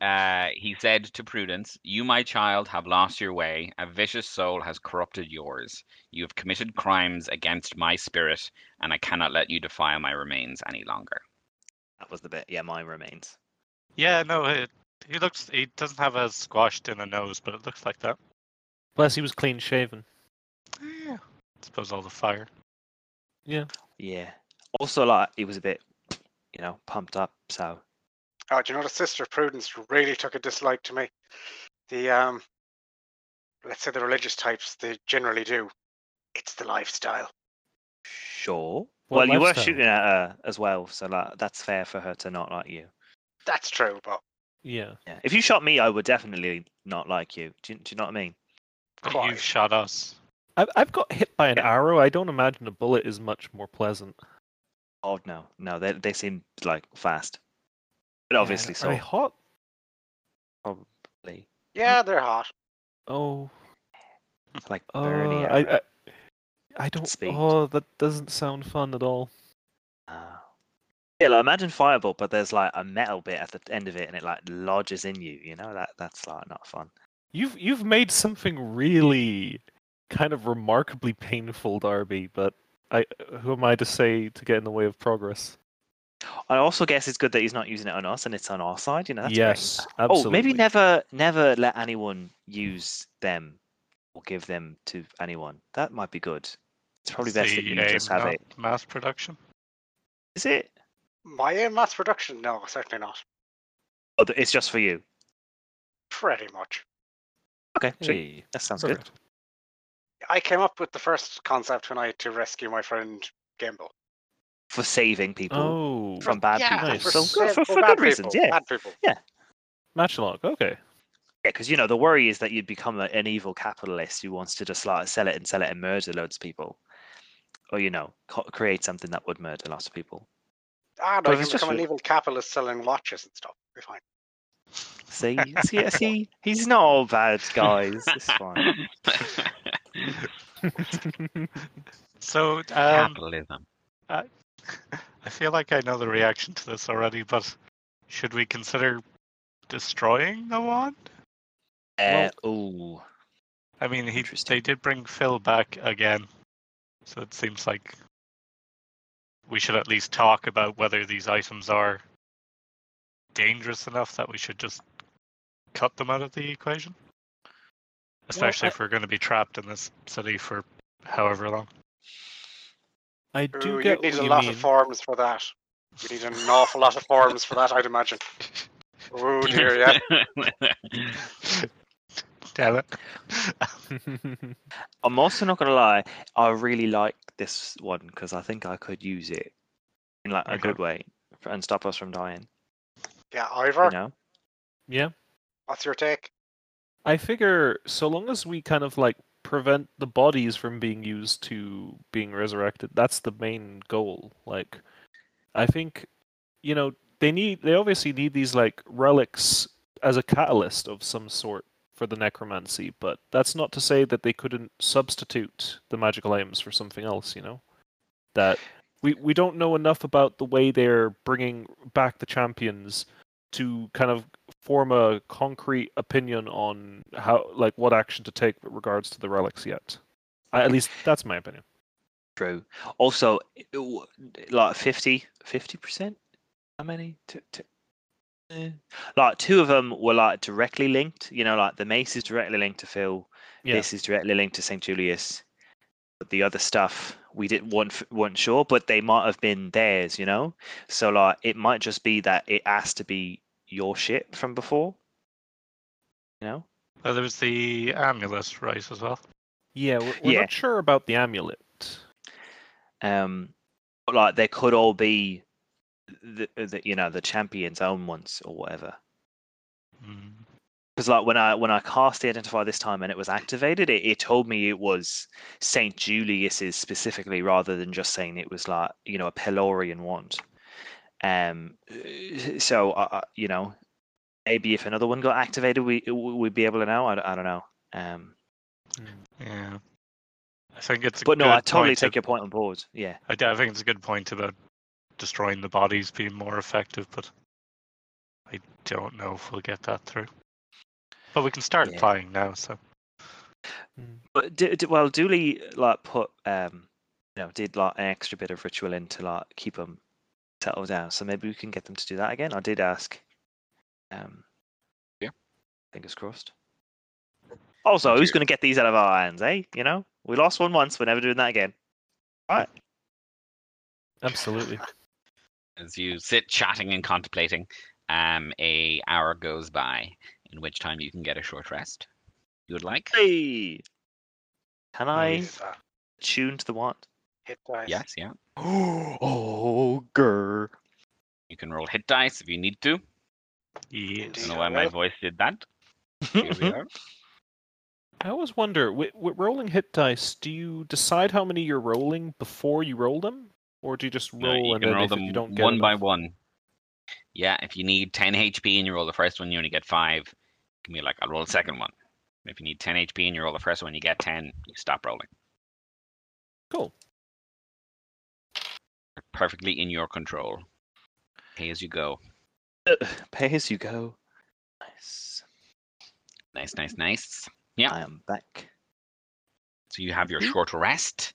*laughs* uh, he said to Prudence, "You, my child, have lost your way. A vicious soul has corrupted yours. You have committed crimes against my spirit, and I cannot let you defile my remains any longer." That was the bit. Yeah, my remains. Yeah, no, it, he looks. He doesn't have a squashed in a nose, but it looks like that. Plus, he was clean shaven. Yeah. I suppose all the fire. Yeah. Yeah. Also, like he was a bit, you know, pumped up. So Oh, do you know the sister Prudence really took a dislike to me? The um, let's say the religious types they generally do. It's the lifestyle. sure. What well, you were shooting at her as well, so like that's fair for her to not like you. That's true, but Yeah. Yeah. If you shot me, I would definitely not like you. Do you, do you know what I mean? Quite. You've shot us. I've I've got hit by an Yeah. arrow. I don't imagine a bullet is much more pleasant. Oh no, no, they they seem like fast, but obviously Are they so. hot? Probably yeah, they're hot. Oh, like uh, Bernie. I, I I don't. speed. Oh, that doesn't sound fun at all. Ah. Yeah, like imagine fireball, but there's like a metal bit at the end of it, and it like lodges in you. You know that that's like not fun. You've you've made something really kind of remarkably painful, Darby. But I, who am I to say to get in the way of progress? I also guess it's good that he's not using it on us, and it's on our side. You know, that's great. yes, absolutely. Oh, maybe never, never let anyone use them or give them to anyone. That might be good. It's probably best that you aim, just uh, have it. Mass production. Is it? My aim mass production? No, certainly not. Oh, it's just for you. Pretty much. Okay. Hey, That sounds good. perfect. I came up with the first concept when I had to rescue my friend Gamble. For saving people Oh, from bad yeah, people. nice. for, So good, for, for for bad good reasons. people, Yeah, Bad people. matchlock. Okay. yeah. Because you know the worry is that you'd become a, an evil capitalist who wants to just like sell it and sell it and murder loads of people, or you know, co- create something that would murder lots of people. Ah, But no, if you can just become an evil capitalist selling watches and stuff. Be fine. See, see, *laughs* see, he's not all bad, guys. It's fine. *laughs* So, um, Capitalism. I feel like I know the reaction to this already, but should we consider destroying the wand? Uh, oh, I mean, he they did bring Phil back again, so it seems like we should at least talk about whether these items are dangerous enough that we should just cut them out of the equation. Especially I- if we're going to be trapped in this city for however long. I do Ooh, get you need what a you lot mean. of forms for that. You need an awful lot of forms for that, I'd imagine. *laughs* Oh dear, yeah. *laughs* Damn it. I'm also not gonna lie. I really like this one because I think I could use it in like a good way f- and stop us from dying. Yeah, Ivor, You know? yeah. what's your take? I figure so long as we kind of like prevent the bodies from being used to being resurrected, that's the main goal. Like, I think, you know, they need, they obviously need these like relics as a catalyst of some sort for the necromancy, but that's not to say that they couldn't substitute the magical items for something else, you know? That we, we don't know enough about the way they're bringing back the champions to kind of form a concrete opinion on how like what action to take with regards to the relics yet. I, at least that's my opinion. True. Also, like 50 50%? How many? Eh. Like two of them were like directly linked. You know, like the mace is directly linked to Phil. Yeah. This is directly linked to St. Julius. But the other stuff we didn't weren't, weren't sure, but they might have been theirs. You know, so like it might just be that it has to be your ship from before. You know. Oh, there was the amulet, right, as well. Yeah, we're, we're Yeah. not sure about the amulet. um but, like they could all be the, the you know the champion's own ones or whatever Mm. Because like when i when i cast the identifier this time and it was activated it, it told me it was saint julius's specifically rather than just saying it was like you know a pelorian wand. Um uh, so uh, you know maybe if another one got activated we we'd be able to know. I, don't- I don't know. Um Yeah. I think it's a but no i totally take your point on board. Yeah. I, I think it's a good point about destroying the bodies being more effective, but I don't know if we'll get that through. But we can start Yeah. applying now, so But d- d- well, Dooley like put um, you know, did like an extra bit of ritual in to like keep them settled down. So maybe we can get them to do that again. I did ask. Um, Yeah. Fingers crossed. Also, Thank who's going to get these out of our hands, eh? You know, we lost one once. We're never doing that again. All right. Absolutely. *laughs* As you sit chatting and contemplating, um, a hour goes by, in which time you can get a short rest. You would like? Hey, can I tune to the wand? hit dice. Yes, yeah. *gasps* oh, grr. You can roll hit dice if you need to. I yes. don't know why my voice did that. *laughs* Here we are. I always wonder, with, with rolling hit dice, do you decide how many you're rolling before you roll them, or do you just roll No, you and can then roll if them you don't get one by one. Yeah, if you need 10 HP and you roll the first one, you only get 5. You can be like, I'll roll the second one. If you need 10 HP and you roll the first one, you get 10, you stop rolling. Cool. Perfectly in your control. Pay as you go. *sighs* Pay as you go. Nice. Nice, nice, nice. Yeah. I am back. So you have your short rest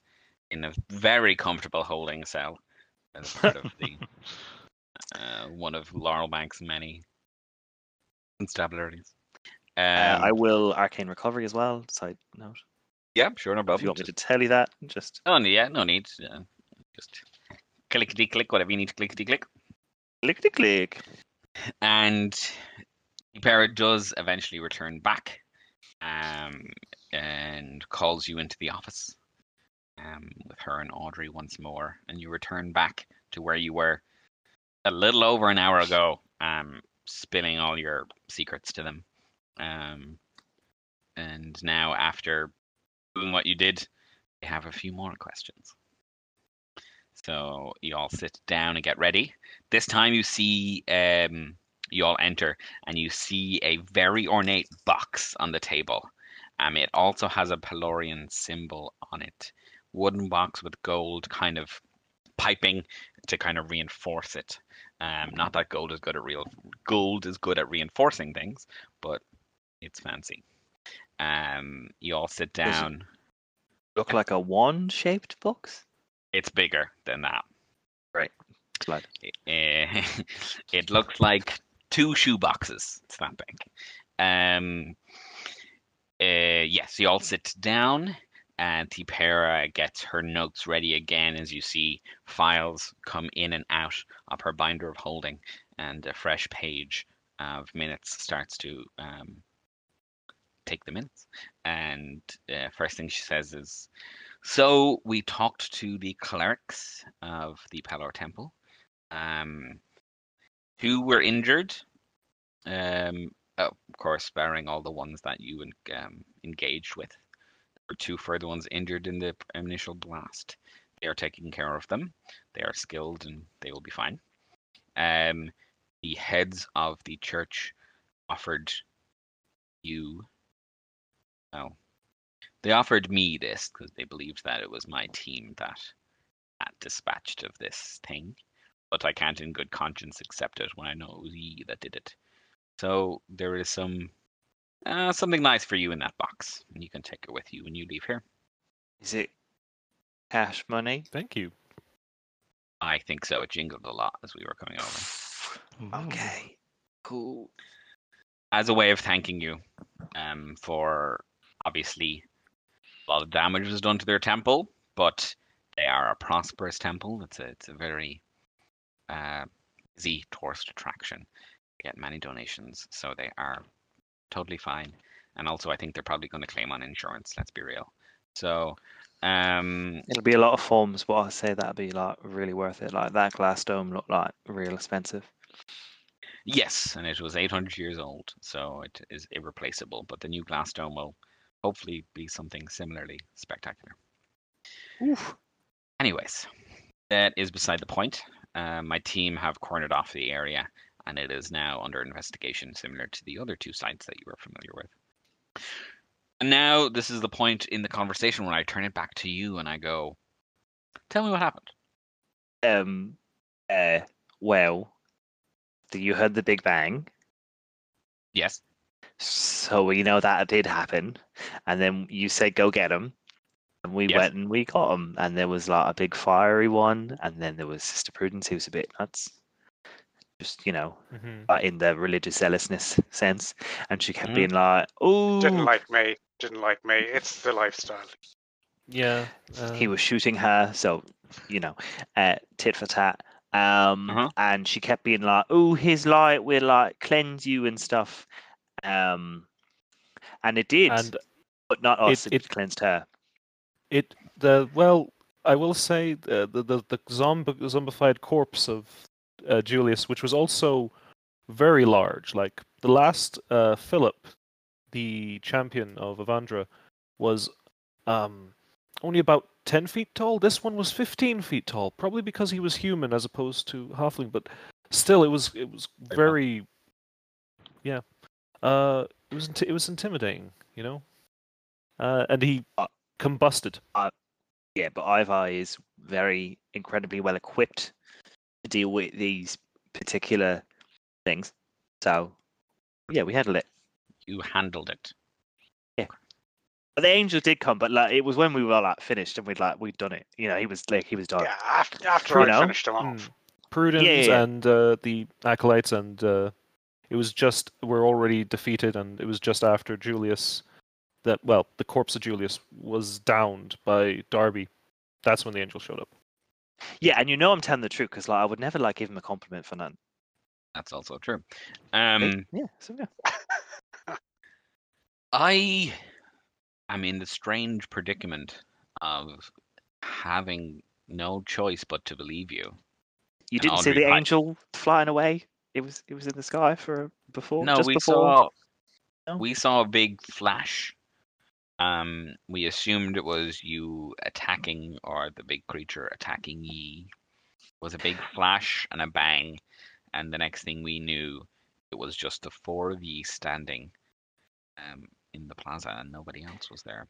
in a very comfortable holding cell as part of the *laughs* uh, one of Laurel Bank's many instabilities. Um, Uh, I will arcane recovery as well. Side note. yeah, sure, no problem. If you want me to tell you that, just Oh, yeah, no need. Uh, just clickety click, whatever you need to clickety click. click click. And the Parrot does eventually return back um, and calls you into the office um, with her and Audrey once more. And you return back to where you were a little over an hour ago, um, spilling all your secrets to them. Um, and now, after doing what you did, they have a few more questions. So you all sit down and get ready. This time you see um, you all enter and you see a very ornate box on the table. Um, it also has a Pelorian symbol on it. Wooden box with gold kind of piping to kind of reinforce it. Um, not that gold is good at real gold is good at reinforcing things, but it's fancy. Um, you all sit it- down. Look like a wand-shaped box. It's bigger than that. Glad. Eh, *laughs* it looks like two shoe boxes. It's that big. Um, uh, yes, you all sit down, and Tipera gets her notes ready again as you see files come in and out of her binder of holding, and a fresh page of minutes starts to um, take the minutes. And uh, first thing she says is, "So we talked to the clerics of the Pelor Temple." um, who were injured. Um, of course, barring all the ones that you um, engaged with. Two further ones injured in the initial blast. They are taking care of them. They are skilled and they will be fine. Um, the heads of the church offered you. Oh, they offered me this because they believed that it was my team that, that dispatched of this thing but I can't in good conscience accept it when I know it was ye that did it. So there is some uh, something nice for you in that box, and you can take it with you when you leave here. Is it cash money? Thank you. I think so. It jingled a lot as we were coming over. *sighs* Okay. Cool. As a way of thanking you um, for obviously a lot of damage was done to their temple, but they are a prosperous temple. It's a it's a very uh, busy tourist attraction. They get many donations, so they are totally fine. And also, I think they're probably going to claim on insurance. Let's be real. So, um, It'll be a lot of forms, but I say that'd be like really worth it. Like that glass dome looked like real expensive. yes, and it was 800 years old, so it is irreplaceable. But the new glass dome will hopefully be something similarly spectacular. Oof. Anyways, that is beside the point. Uh, my team have cornered off the area, and it is now under investigation, similar to the other two sites that you were familiar with. And now, this is the point in the conversation when I turn it back to you and I go, "Tell me what happened." Um. Uh. Well, you heard the Big Bang? Yes. So we know that did happen, and then you said go get him, and we Yes. went and we got him, and there was like a big fiery one, and then there was Sister Prudence, who was a bit nuts, just you know, hmm uh, in the religious zealousness sense, and she kept Mhm. being like, "Oh, Didn't like me. Didn't like me. It's the lifestyle. Yeah. he um, was shooting her, so you know, uh, tit for tat." Um, Uh-huh. and she kept being like, "Oh, his light will like cleanse you and stuff," um, and it did, And but not us. It, it- cleansed her. it the well, I will say the the the, the zombi, zombified corpse of uh, Julius, which was also very large. Like the last uh, Philip, the champion of Avandra, was um, only about ten feet tall. This one was fifteen feet tall, probably because he was human as opposed to halfling. But still, it was it was Very yeah. Uh, it was it was intimidating, you know. Uh, and he Uh, combusted. Yeah, but Ivor is very incredibly well equipped deal with these particular things. So, yeah, we handled it. You handled it. Yeah. But the angel did come, but like it was when we were like finished and we'd like we'd done it. You know, he was like he was done. Yeah, after, after You I know? finished him Mm. off. Prudence yeah, yeah. and uh, the acolytes, and uh, it was just we're already defeated, and it was just after Julius that well, the corpse of Julius was downed by Darby. That's when the angel showed up. Yeah, and you know I'm telling the truth because like I would never like give him a compliment for none. That's also true. Um, yeah, so yeah. I am in the strange predicament of having no choice but to believe you. You And didn't see the Pike- angel flying away. It was it was in the sky for before. No, just we before. saw No? we saw a big flash. Um, we assumed it was you attacking or the big creature attacking ye. It was a big flash and a bang, and the next thing we knew, it was just the four of ye standing um, in the plaza, and nobody else was there.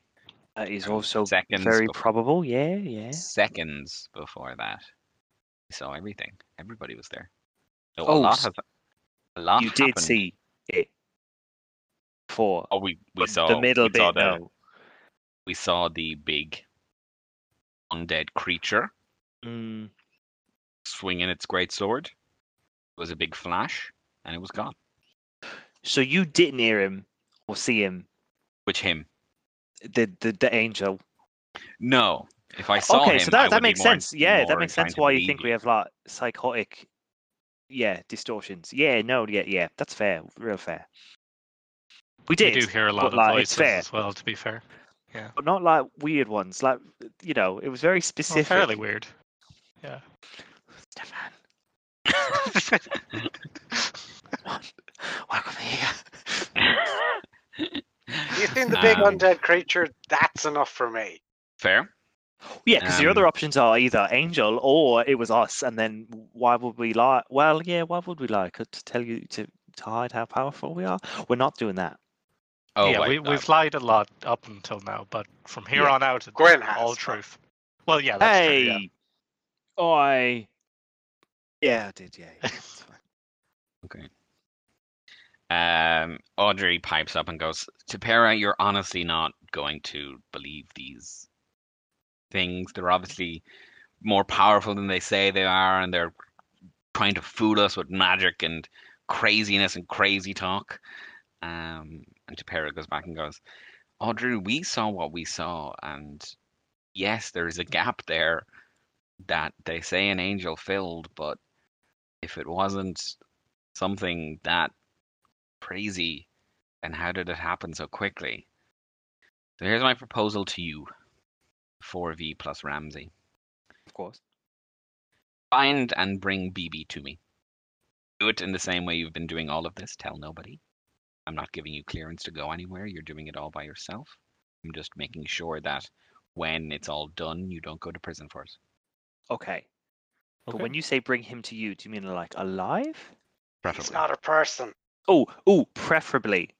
That is and also seconds very before- probable. Yeah, yeah. Seconds before that, we saw everything. Everybody was there. So Oh, a lot has a lot you did see it Four. Oh, we we but saw the middle bit, the, no. We saw the big undead creature Mm, swinging its great sword. It was a big flash, and it was gone. so you didn't hear him or see him, Which him? the the, the angel. No. If I saw okay, him, so I that would that be makes more- sense. Yeah, that makes sense why you think we have like psychotic, yeah, distortions. Yeah, no, yeah, yeah, that's fair, real fair. We did. We do hear a lot but, of like, it's voices fair. as well. To be fair, but not like weird ones. Like you know, it was very well, specific. fairly weird. Yeah. Stefan, *laughs* welcome here. You seen the big Um, undead creature? That's enough for me. Fair. Yeah, because the Um, other options are either Angel or it was us, and then why would we lie? Well, yeah, why would we lie? 'Cause To tell you to, to hide how powerful we are? We're not doing that. Oh, yeah, wait, we, we've lied a lot up until now, but from here Yeah. on out, it's Gwen has, all but- truth. Well, yeah, that's true. hey, Yeah. I. Yeah, I did. Yeah, yeah it's fine. *laughs* Um, Audrey pipes up and goes, Tapera, you're honestly not going to believe these things. They're obviously more powerful than they say they are, and they're trying to fool us with magic and craziness and crazy talk. Um, and Tapera goes back and goes, Audrey, we saw what we saw, and yes, there is a gap there that they say an angel filled, but if it wasn't something that crazy, then how did it happen so quickly? So here's my proposal to you 4V plus Ramsey. Of course. Find and bring BB to me. Do it in the same way you've been doing all of this. Tell nobody. I'm not giving you clearance to go anywhere. You're doing it all by yourself. I'm just making sure that when it's all done, you don't go to prison for it. Okay. But Okay. when you say bring him to you, do you mean like alive? Preferably. He's not a person. Oh, oh, preferably.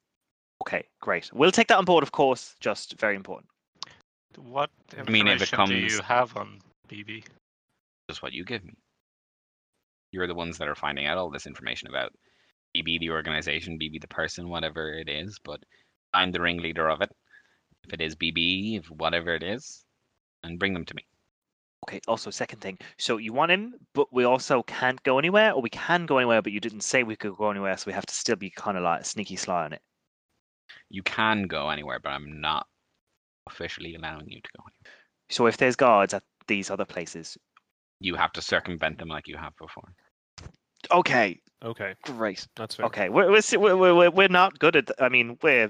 Okay, great. We'll take that on board, of course. Just very important. What I mean, if it information do you have on BB? Just what you give me. You're the ones that are finding out all this information about BB the organization, BB the person, whatever it is, but I'm the ringleader of it. If it is BB, if whatever it is, and bring them to me. Okay, also, second thing. So you want him, but we also can't go anywhere, or we can go anywhere, but you didn't say we could go anywhere, so we have to still be kind of like sneaky sly on it. You can go anywhere, but I'm not officially allowing you to go anywhere. So if there's guards at these other places. You have to circumvent them like you have before. Okay, Okay, great. that's fair. Okay, we're we're we're we're, we're- we're not good at. th- I mean, we're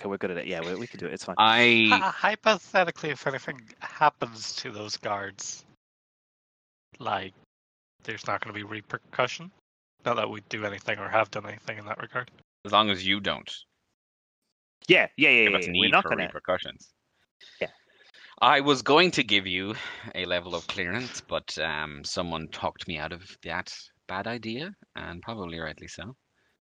okay. We're good at it. Yeah, we, we can do it. It's fine. I Hy- hypothetically, if anything happens to those guards, like there's not going to be repercussion. Not that we do anything or have done anything in that regard. as long as you don't yeah, yeah, yeah. yeah, yeah. need We're not gonna. repercussions. Yeah. I was going to give you a level of clearance, but um, someone talked me out of that bad idea, and probably rightly so.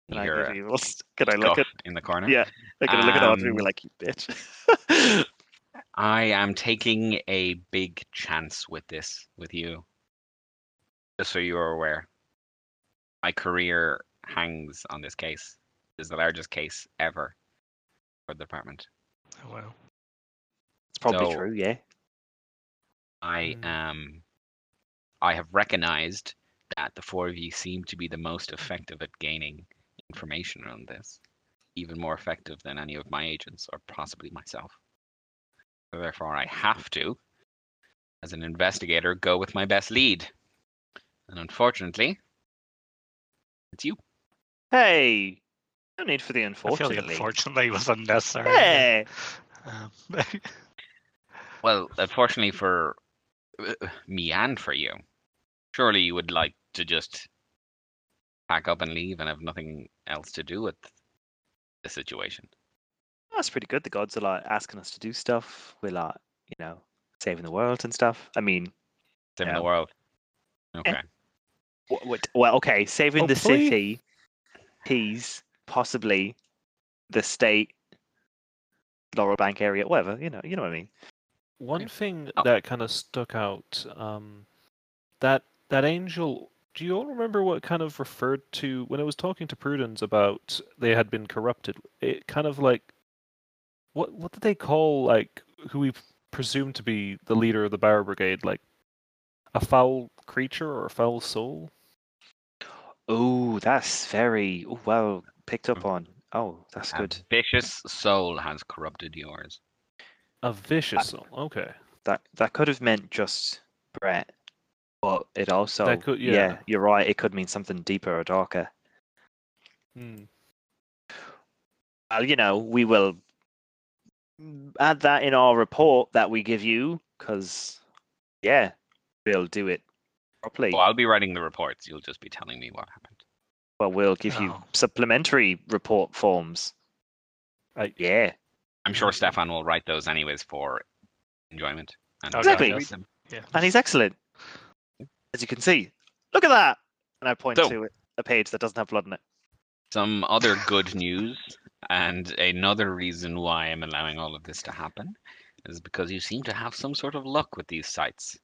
You Can I, hear give can I look at? in the corner? Yeah, I'm gonna look at Audrey. Um, We're like, you bitch. I am taking a big chance with this, with you. Just so you are aware. My career hangs on this case. This is the largest case ever for the department. Oh, well, it's probably so- true. Yeah. I Mm. um I have recognized that the four of you seem to be the most effective at gaining information on this. Even more effective than any of my agents or possibly myself. So therefore I have to, as an investigator, go with my best lead. And unfortunately, it's you. Hey, no need for the I feel unfortunately. the unfortunately was unnecessary. Hey, Um, *laughs* Well, unfortunately for uh, me and for you, surely you would like to just pack up and leave and have nothing else to do with the situation. that's pretty good. The gods are like asking us to do stuff. We're like, you know, saving the world and stuff. I mean, Saving Yeah. the world. Okay. wh- what, well, okay, saving the Hopefully. city, peas, possibly the state, Laurel Bank area, whatever. You know, you know what I mean. One thing Oh. that kind of stuck out, um, that that angel do you all remember what kind of referred to when I was talking to Prudence about they had been corrupted? It kind of like what what did they call like who we presume to be the leader of the Bower Brigade? Like a foul creature or a foul soul? Oh, that's very oh, well picked up hmm. on. Oh, that's A good. vicious soul has corrupted yours. A vicious soul. Okay. That that could have meant just Brett, but it also could- yeah. you're right. It could mean something deeper or darker. Hmm. Well, you know, we will add that in our report that we give you, because yeah, we'll do it properly. Well, I'll be writing the reports. You'll just be telling me what happened. Well, we'll give you Oh. supplementary report forms. I, Yeah. I'm sure Stefan will write those anyways for enjoyment. And Oh, Exactly. I'll read them. Yeah. And he's excellent. As you can see. Look at that! And I point So- to a page that doesn't have blood in it. Some other good news, and another reason why I'm allowing all of this to happen is because you seem to have some sort of luck with these sites.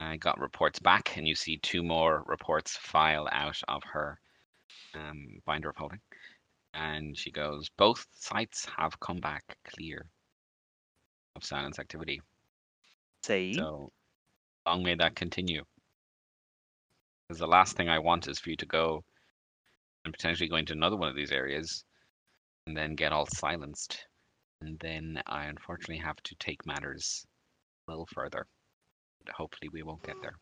I got reports back, and you see two more reports file out of her um, binder of holding. And she goes, Both sites have come back clear of silence activity. See? So long may that continue. Because the last thing I want is for you to go and potentially go into another one of these areas and then get all silenced. And then I unfortunately have to take matters a little further. But hopefully we won't get there.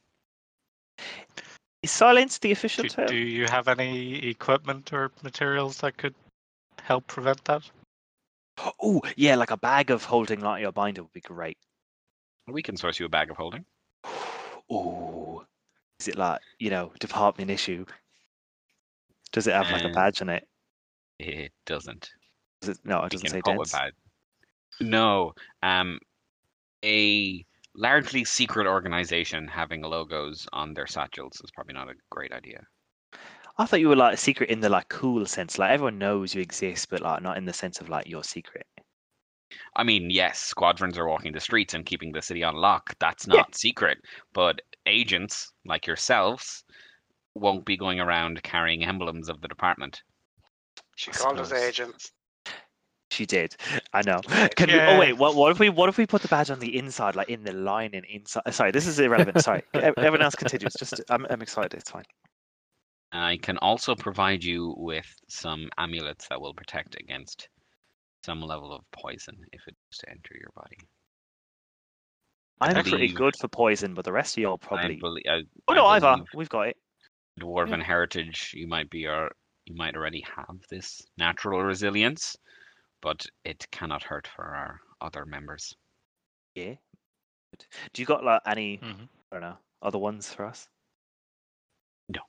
Is silence the official Do, term? do you have any equipment or materials that could help prevent that? Oh, yeah, like a bag of holding like your binder would be great. We can source you a bag of holding. *sighs* Oh, is it like, you know, department issue? Does it have like a Uh, badge on it? It doesn't. Does it, no, it doesn't say dense. No. Um a largely secret organization having logos on their satchels is probably not a great idea. I thought you were like a secret in the like cool sense. Like everyone knows you exist, but like not in the sense of like you're secret. I mean, yes, squadrons are walking the streets and keeping the city on lock. That's Yeah. not secret. But agents like yourselves won't be going around carrying emblems of the department. She I called us agents. She did. I know. Can we? Oh wait. What? What if we? What if we put the badge on the inside, like in the lining inside? Sorry, this is irrelevant. Sorry. *laughs* Everyone else continues. Just, I'm, I'm excited. It's fine. I can also provide you with some amulets that will protect against some level of poison if it was to enter your body. I I'm pretty good for poison, but the rest of y'all I probably. belie- I- Oh I no, Ivor, we've got it. dwarven heritage, you might be or you might already have this natural resilience, but it cannot hurt for our other members. Yeah. Do you got like any? Mhm. I don't know. Other ones for us? No.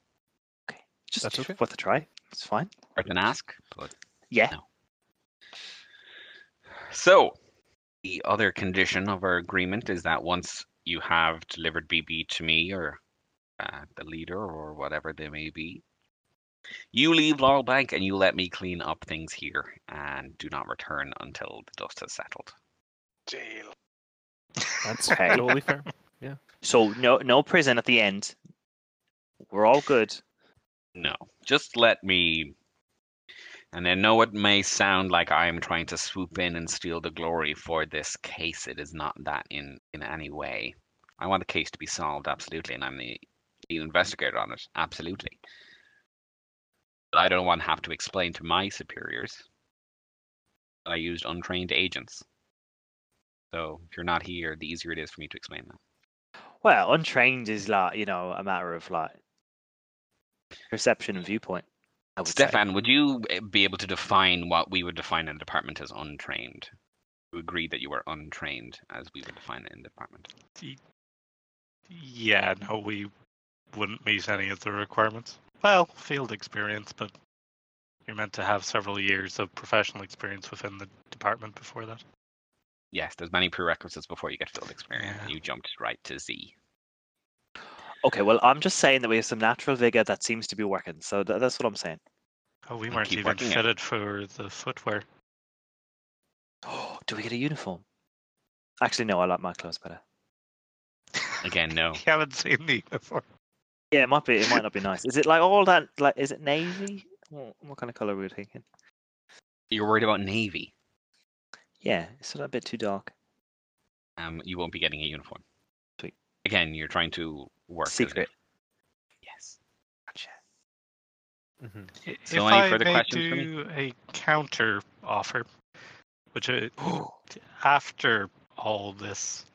Okay. Just That's okay. worth a try. It's fine. Worth an ask, but Yeah. No. So, the other condition of our agreement is that once you have delivered BB to me or uh, the leader or whatever they may be, you leave Laurel Bank and you let me clean up things here and do not return until the dust has settled. Deal. That's Okay. totally fair. Yeah. So no, no prison at the end. We're all good. No, just let me. And I know it may sound like I am trying to swoop in and steal the glory for this case. It is not that in, in any way. I want the case to be solved, absolutely, and I'm the lead investigator on it, absolutely. But I don't want to have to explain to my superiors that I used untrained agents. So if you're not here, the easier it is for me to explain that. Well, untrained is like you know a matter of like perception and viewpoint. I would say. Stefan, would you eh, be able to define what we would define in the department as untrained? You agree that you are untrained as we would define it in the department. Yeah, no, we wouldn't meet any of the requirements. Well, field experience, but you're meant to have several years of professional experience within the department before that. Yes, there's many prerequisites before you get field experience. Yeah. You jumped right to Z. Okay, well, I'm just saying that we have some natural vigor that seems to be working. So tha- that's what I'm saying. Oh, we weren't keep even working it. fitted for the footwear. *gasps* Do we get a uniform? Actually, no. I like my clothes better. Again, no. *laughs* you haven't seen the uniform. Yeah, it might be. It might not be nice. Is it like all that? Like, is it navy? What, what kind of color were we thinking? You're worried about navy. Yeah, it's a bit too dark. Um, you won't be getting a uniform. Sweet. Again, you're trying to work Secret. Yes. Gotcha. Mhm. I- So if any I further may questions for me? do a counter offer, which *gasps* I, after all this,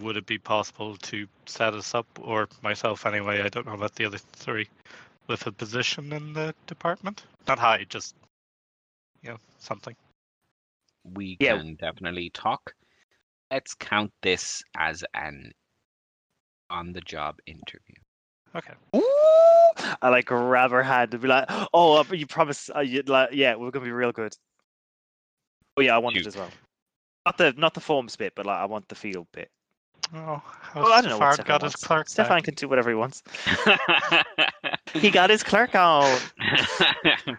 would it be possible to set us up, or myself anyway? I don't know about the other three, with a position in the department? Not high, just you know something. We Yeah. can definitely talk. Let's count this as an on-the-job interview. Okay. Ooh! I like grab her hand and be like, "Oh, uh, you promise? Uh, you, like, yeah, we're gonna be real good." Oh yeah, I want it as well. Not the not the forms bit, but like I want the field bit. Oh, Well, I don't know what Stefan Stefan got wants. his clerk Stefan back. can do whatever he wants. *laughs* He got his clerk on. *laughs*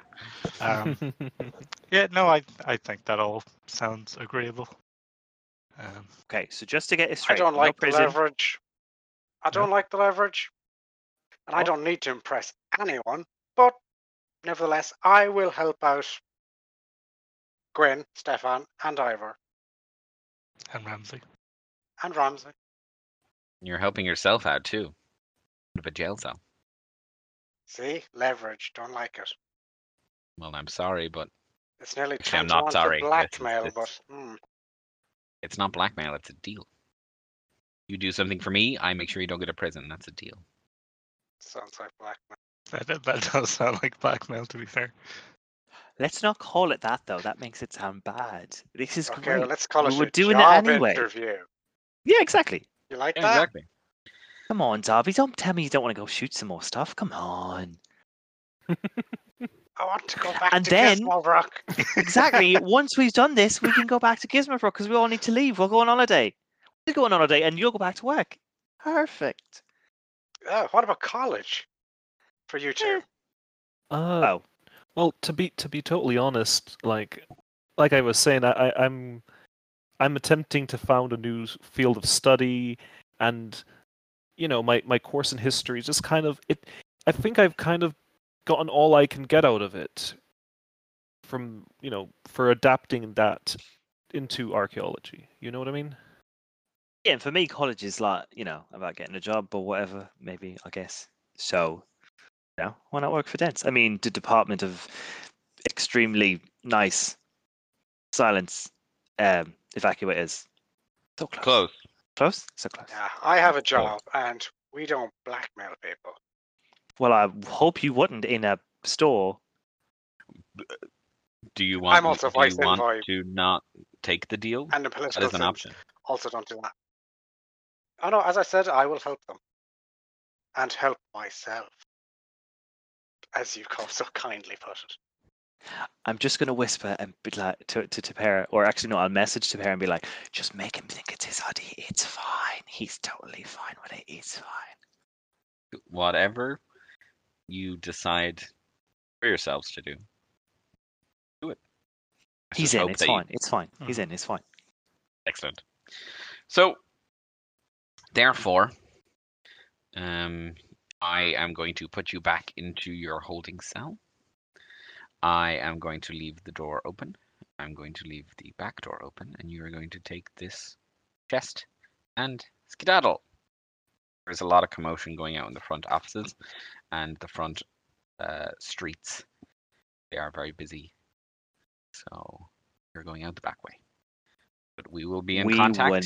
Um, *laughs* yeah, no, I I think that all sounds agreeable. Um, Okay, so just to get it I straight, don't like the prison. leverage. I don't like the leverage. And I don't need to impress anyone, but nevertheless, I will help out Gwen, Stefan, and Ivor, and Ramsey. and Ramsey. You're helping yourself out too. Out of a jail cell. See? Leverage. Don't like it. Well, I'm sorry, but It's nearly Actually, I'm not to sorry. This is- blackmail, but hmm, it's not blackmail. It's a deal. You do something for me, I make sure you don't go to prison. That's a deal. sounds like blackmail. *laughs* That, that does sound like blackmail, to be fair. Let's not call it that though. That makes it sound bad. This is Okay, great. well, let's call We it were a doing it job anyway. interview. Yeah, exactly. You like Yeah, that? exactly. Come on, Darby. Don't tell me you don't want to go shoot some more stuff. Come on. I want to go back And to then- Gizmo Rock. Exactly. *laughs* Once we've done this, we can go back to Gizmo Rock because we all need to leave. We'll go on holiday. We'll go on holiday, and you'll go back to work. Perfect. Uh, what about college? For you two. Eh. Uh, Oh, Well, to be to be totally honest, like like I was saying, I, I I'm I'm attempting to found a new field of study, and you know my my course in history is just kind of it. I think I've kind of gotten all I can get out of it from you know for adapting that into archaeology. You know what I mean? Yeah. And for me, college is like you know about getting a job or whatever. Maybe I guess. So, you know, why not work for Dents? I mean, the Department of extremely nice silence um, evacuators. So close. Close. Close. So close. Yeah, I have a job, and we don't blackmail people. Well, I hope you wouldn't in a store. Do you want? I'm also do you vice want envoy. to not take the deal? And the political is an sense, option. also don't do that. Oh no, as I said, I will help them. And help myself. As you co- *laughs* so kindly put it. I'm just gonna whisper and be like to to to Per, or actually no, I'll message to Per and be like, just make him think it's his idea. It's fine. He's totally fine with it. It's fine. Whatever you decide for yourselves to do, do it. Let's He's in. It's that you- fine. It's fine. He's hmm. in. It's fine. Excellent. So, therefore, um, I am going to put you back into your holding cell. I am going to leave the door open. I'm going to leave the back door open, and you are going to take this chest and skedaddle. There's a lot of commotion going out in the front offices and the front uh, streets. They are very busy. So, you're going out the back way. But we will be in we contact. were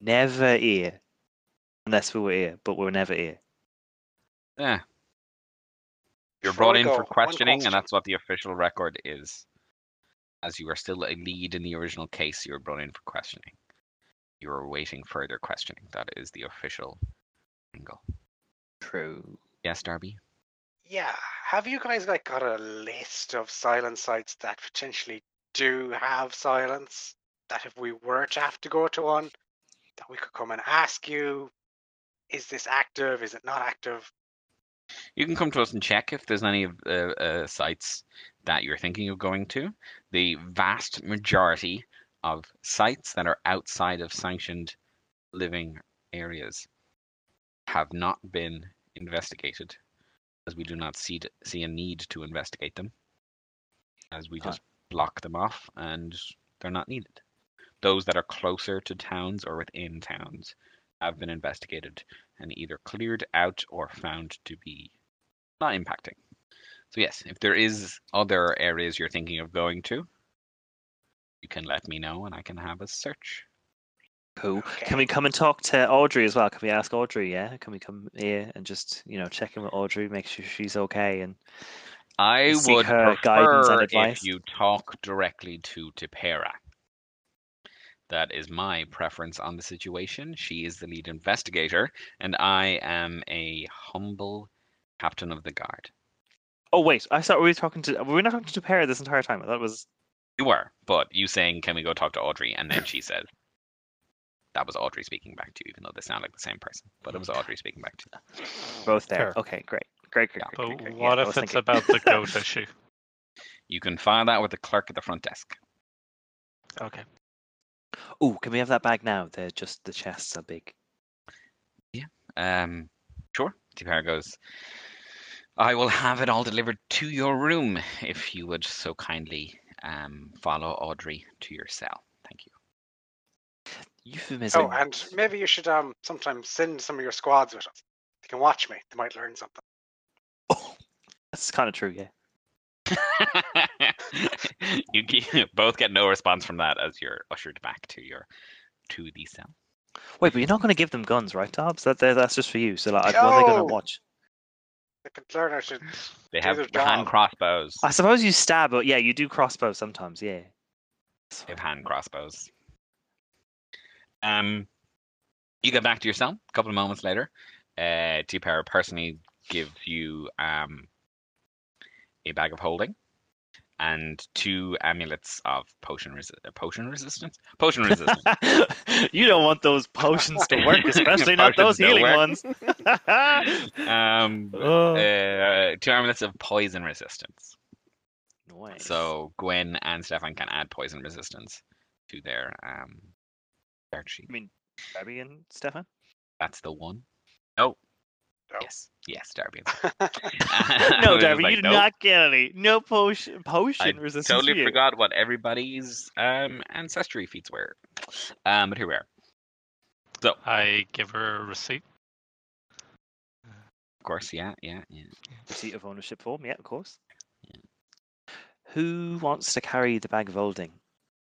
never here, unless we were here, but we were never here. Yeah. You're Before brought in go, for questioning, question. and that's what the official record is. As you are still a lead in the original case, you were brought in for questioning. You are awaiting further questioning. That is the official angle. True. Yes, Darby? Yeah. Have you guys like got a list of silent sites that potentially do have silence? That if we were to have to go to one, that we could come and ask you, is this active? Is it not active? You can come to us and check if there's any of uh, uh, sites that you're thinking of going to. The vast majority of sites that are outside of sanctioned living areas have not been investigated, as we do not see see a need to investigate them, as we just block them off and they're not needed. Those that are closer to towns or within towns have been investigated and either cleared out or found to be not impacting. So yes, if there is other areas you're thinking of going to, you can let me know and I can have a search. Cool. Okay. Can we come and talk to Audrey as well? Can we ask Audrey? Yeah. Can we come here and just you know check in with Audrey, make sure she's okay, and I Seek would her guidance and advice. if you talk directly to Tipera. That is my preference on the situation. She is the lead investigator, and I am a humble captain of the guard. oh wait, I thought we were talking to we were we not talking to Pera this entire time? That was You were, but you saying, "Can we go talk to Audrey?" and then *laughs* she said, "That was Audrey speaking back to you," even though they sound like the same person. But it was Audrey speaking back to you. both there. Fair. Okay, great, great, great. Yeah. great, But great, great. Yeah, what I if it's thinking- about the goat *laughs* issue? You can file that with the clerk at the front desk. Okay. Oh, can we have that bag now? They're just the chests are big. Yeah. Um, sure. Tipera goes. I will have it all delivered to your room if you would so kindly um, follow Audrey to your cell. Thank you. Euphemism. Oh, and maybe you should um sometimes send some of your squads with us. They can watch me. They might learn something. Oh, *laughs* that's kind of true. Yeah. *laughs* *laughs* you ge- *laughs* both get no response from that as you're ushered back to your to the cell. Wait, but you're not going to give them guns, right, Dobbs? That that- that's just for you. So like, what are they going to watch? They can learn how to. They Do have their hand job. crossbows. I suppose you stab, but yeah, you do crossbows sometimes. Yeah. That's They have hand crossbows. Um, you get back to your cell a couple of moments later. Uh, Tipera personally gives you um a bag of holding and two amulets of potion resi- uh, potion resistance. Potion resistance. *laughs* you don't want those potions to work, *laughs* especially not those healing work. ones. *laughs* um, Oh. uh, two amulets of poison resistance. nice. So Gwen and Stefan can add poison resistance to their um character sheet. I mean, Debbie and Stefan. That's the one. No. No. Yes. Yes, Darby. *laughs* No, *laughs* Darby, like, you did nope. not get any. No potion, potion resistance. for Totally you. forgot what everybody's um ancestry feats were. Um, but here we are. So, I give her a receipt. Of course, yeah, yeah, yeah. Receipt of ownership form. Yeah, of course. Who wants to carry the bag of holding?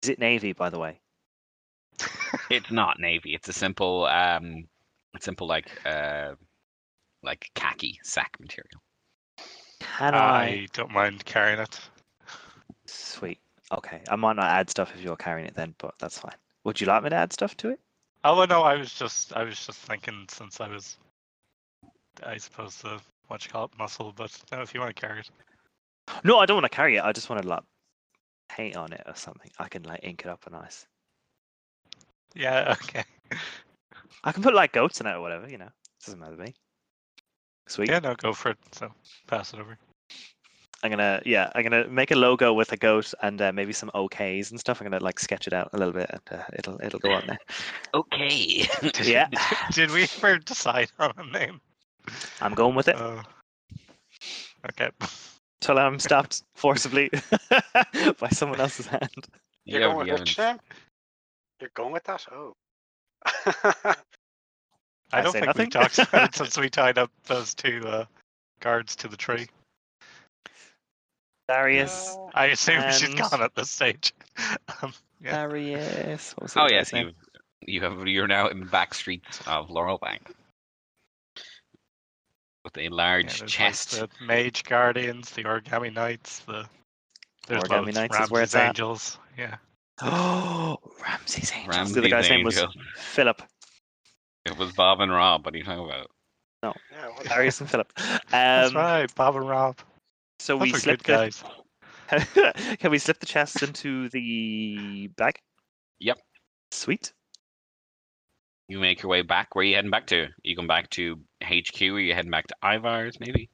Is it navy, by the way? It's not navy. It's a simple um, a simple like uh, like khaki sack material. Can I? I don't mind carrying it. Sweet. Okay, I might not add stuff if you're carrying it then, but that's fine. Would you like me to add stuff to it? Oh well, no, I was just I was just thinking since I was I suppose the what you call it muscle, but no, if you want to carry it. No, I don't want to carry it. I just want to like paint on it or something. I can like ink it up a nice. Yeah, *laughs* okay. I can put like goats in it or whatever. You know, it doesn't matter to me. Sweet. Yeah, no, go for it. So pass it over. I'm gonna yeah, I'm gonna make a logo with a goat and uh, maybe some OKs and stuff. I'm gonna like sketch it out a little bit and uh, it'll it'll go on there. *laughs* Okay. *laughs* Yeah, *laughs* Did we ever decide on a name? I'm going with it Uh, okay. till I'm stopped forcibly by someone else's hand. You You're have- going you with which haven't- name? You're going with that? Oh. I I don't think nothing. we've talked *laughs* about it since we tied up those two uh, guards to the tree. Darius, I assume she's gone at this stage. *laughs* um, yeah. Darius. What was Oh yes, you you have you're now in the back streets of Laurel Bank with a Yeah, large like, chest. the Mage Guardians, the Origami Knights, the there's Origami loads. Knights is where it's Ramses at. Angels. Yeah. Oh, *gasps* Ramses Angels. Ramses the other guy's name was Philip. It was Bob and Rob. What are you talking about? No, Yeah, what- Darius and Philip. That's Um, right, Bob and Rob. So Those we are slipped good the, guys. *laughs* Can we slip the chests into the bag? Yep. Sweet. You make your way back. Where are you heading back to? You come back to HQ? Or you heading back to Ivor's? Maybe.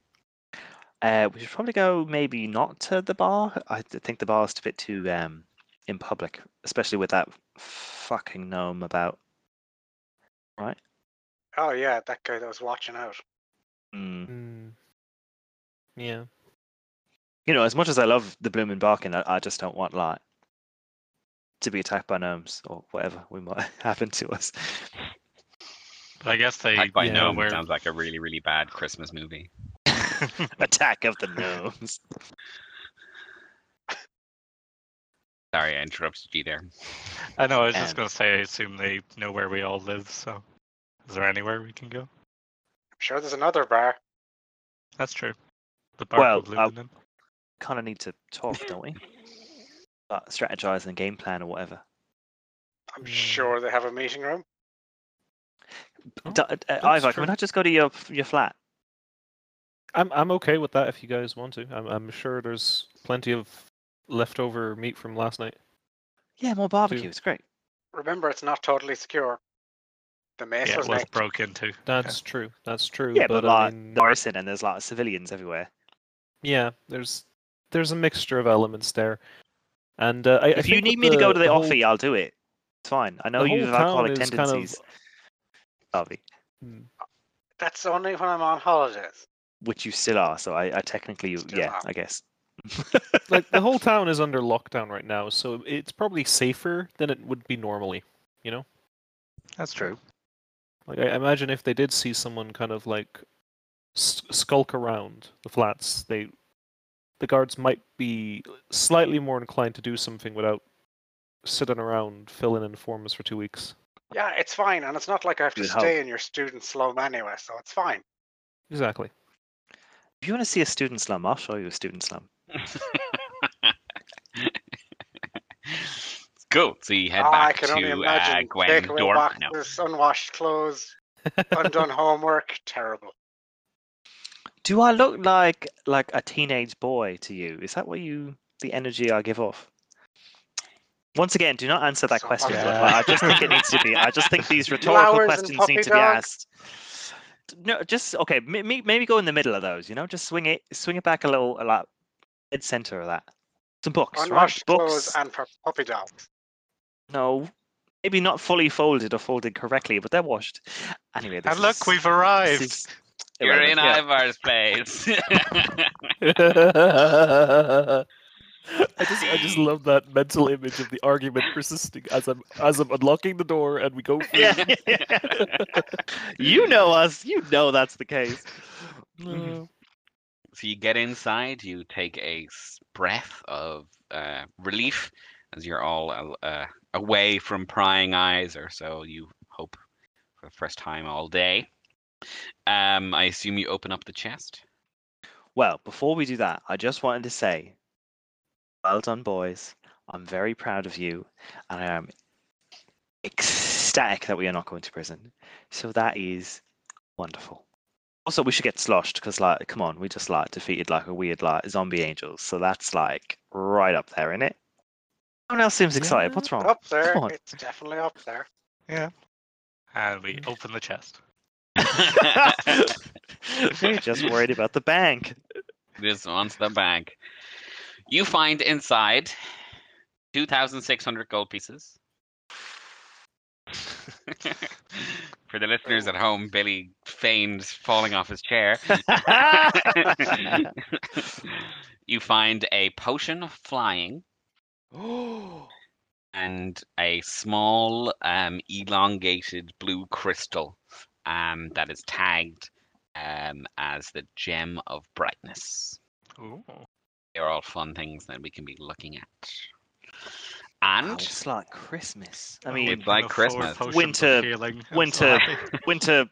Uh, we should probably go maybe not to the bar. I th- think the bar is a bit too um in public, especially with that fucking gnome about. Oh yeah, that guy that was watching out. Mm. Mm. Yeah. You know, as much as I love the blooming barking, I, I just don't want like to be attacked by gnomes or whatever we might *laughs* happen to us. But I guess they Attacked by Yeah. know Gnome where. sounds like a really, really bad Christmas movie. *laughs* Attack of the gnomes. Sorry, I interrupted you there. I know. I was just And- going to say. I assume they know where we all live. So, is there anywhere we can go? I'm sure there's another bar. That's true. The bar Well, called I'll- Luminanen. kind of need to talk, don't we? *laughs* About strategizing game plan or whatever. I'm Yeah. sure they have a meeting room. Oh, D- uh, that's Ivor, can we not just go to your your flat? I'm I'm okay with that if you guys want to. I'm I'm sure there's plenty of leftover meat from last night. Yeah, more barbecue. It's great. Remember, it's not totally secure. The mace Yeah, was it was next. broke into. That's true. That's true. Yeah, but, but I like mean, Morrison and there's a lot of civilians everywhere. yeah, there's there's a mixture of elements there, and uh, I, I if you need with me to go to the, whole- offie, I'll do it. It's fine. I know you have alcoholic town is kind of- tendencies, Harvey, Hmm. That's only when I'm on holidays. which you still are. So I, I technically, Still yeah, are. I guess. *laughs* like the whole town is under lockdown right now, so it's probably safer than it would be normally. You know, That's true. like I imagine if they did see someone kind of like skulk around the flats, they the guards might be slightly more inclined to do something without sitting around filling in forms for two weeks. Yeah, it's fine, and it's not like I have to You'd stay hope. in your student slum anyway, so it's fine. Exactly. If you want to see a student slum, I'll show you a student slum. *laughs* cool. So you head I back can to only uh, imagine Gwen takeaway dorm. No. boxes, unwashed clothes, undone homework. Terrible. Do I look like like a teenage boy to you? Is that what you the energy I give off? Once again, do not answer that So question. fucking- but I just think it *laughs* needs to be. I just think these *laughs* rhetorical Flowers questions need to be asked. No, just okay. may- may- Maybe go in the middle of those. You know, just swing it, swing it back a little, a lot, mid center of that. Some books, right? Unwashed Books. clothes and pu- puppy dogs. No, maybe not fully folded or folded correctly, but they're washed. Anyway, this And look, is- we've arrived. is You're in irrelevant. Yeah. Ivor's place. *laughs* I just I just love that mental image of the argument persisting as I'm as I'm unlocking the door and we go *laughs* for Yeah. you know us. You know that's the case. *laughs* Mm-hmm. So you get inside, you take a breath of uh, relief as you're all uh, away from prying eyes, or so you hope for the first time all day. Um, I assume you open up the chest. Well, before we do that, I just wanted to say, well done, boys. I'm very proud of you, and I am ecstatic that we are not going to prison. So that is wonderful. Also, we should get sloshed because, like, come on, we just like defeated like a weird like zombie angels. So that's like right up there, isn't it? Everyone else seems excited. What's wrong? Up there, Come on. it's definitely up there. Yeah. And we open the chest. We're *laughs* just worried about the bank. this wants the bank. You find inside 2,600 gold pieces. *laughs* For the listeners at home, Billy feigned falling off his chair. *laughs* *laughs* you find a potion of flying *gasps* and a small um, elongated blue crystal um, that is tagged um, as the gem of brightness. Ooh. They're all fun things that we can be looking at. Wow, And it's like Christmas. I Oh, mean, It's like and the four Christmas. Winter- healing. I'm so winter- *laughs* winter,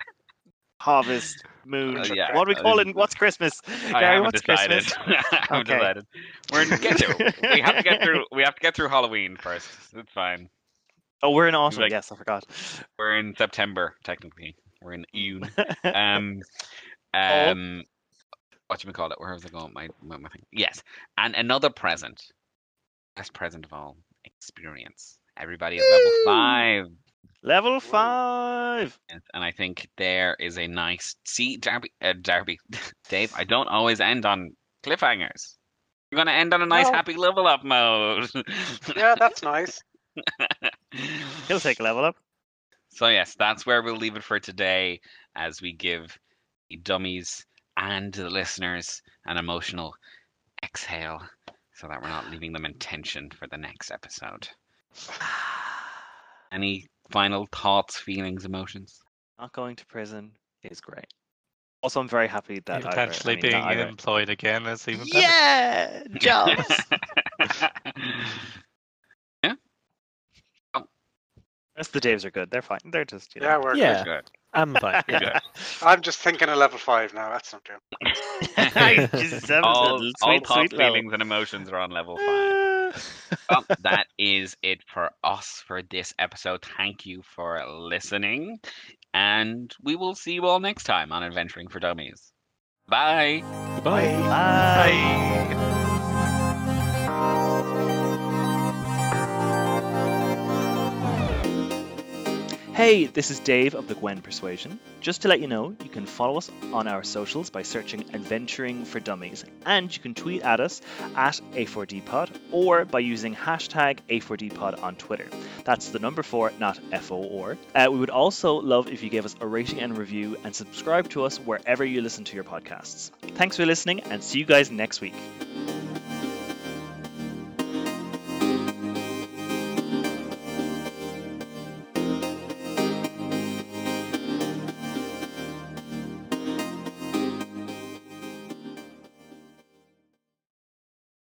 harvest, moon. Uh, yeah, what are we calling? What's Christmas? I Gary, haven't what's decided. Christmas? *laughs* I haven't Okay. decided. We're in, get to. We have to get through. We have to get through Halloween first. It's fine. Oh, we're in autumn. Like- yes, I forgot. We're in September technically. We're in June. *laughs* Um, Oh. um, what you call it? Where was I going? My, my my thing. Yes, and another present. Best present of all. Experience. Everybody is level five. Level five. And and I think there is a nice see Darby uh, Darby *laughs* Dave. I don't always end on cliffhangers. You're gonna end on a nice No. happy level up mode. Yeah, that's nice. *laughs* He'll take a level up. so yes, that's where we'll leave it for today as we give dummies and the listeners an emotional exhale so that we're not leaving them in tension for the next episode. *sighs* Any final thoughts, feelings, emotions? Not going to prison is great. Also, I'm very happy that Ivor- I Potentially mean, being not employed again is even better. Yeah, *laughs* jobs. The *laughs* rest of the Daves are good. They're fine. They're just you know. Yeah, we're Yeah. good. Good. I'm fine. *laughs* Yeah. I'm just thinking of level five now. That's not true. *laughs* Just seven all, little all sweet, thoughts, sweet feelings, and emotions are on level five. *laughs* well, that is it for us for this episode. Thank you for listening, and we will see you all next time on Adventuring for Dummies. Bye. Bye. Bye. Hey, this is Dave of the Gwen Persuasion. Just to let you know, you can follow us on our socials by searching Adventuring for Dummies, and you can tweet at us at A4DPod or by using hashtag A4DPod on Twitter. That's the number four, not F O R. Uh, we would also love if you gave us a rating and review and subscribe to us wherever you listen to your podcasts. Thanks for listening, and see you guys next week.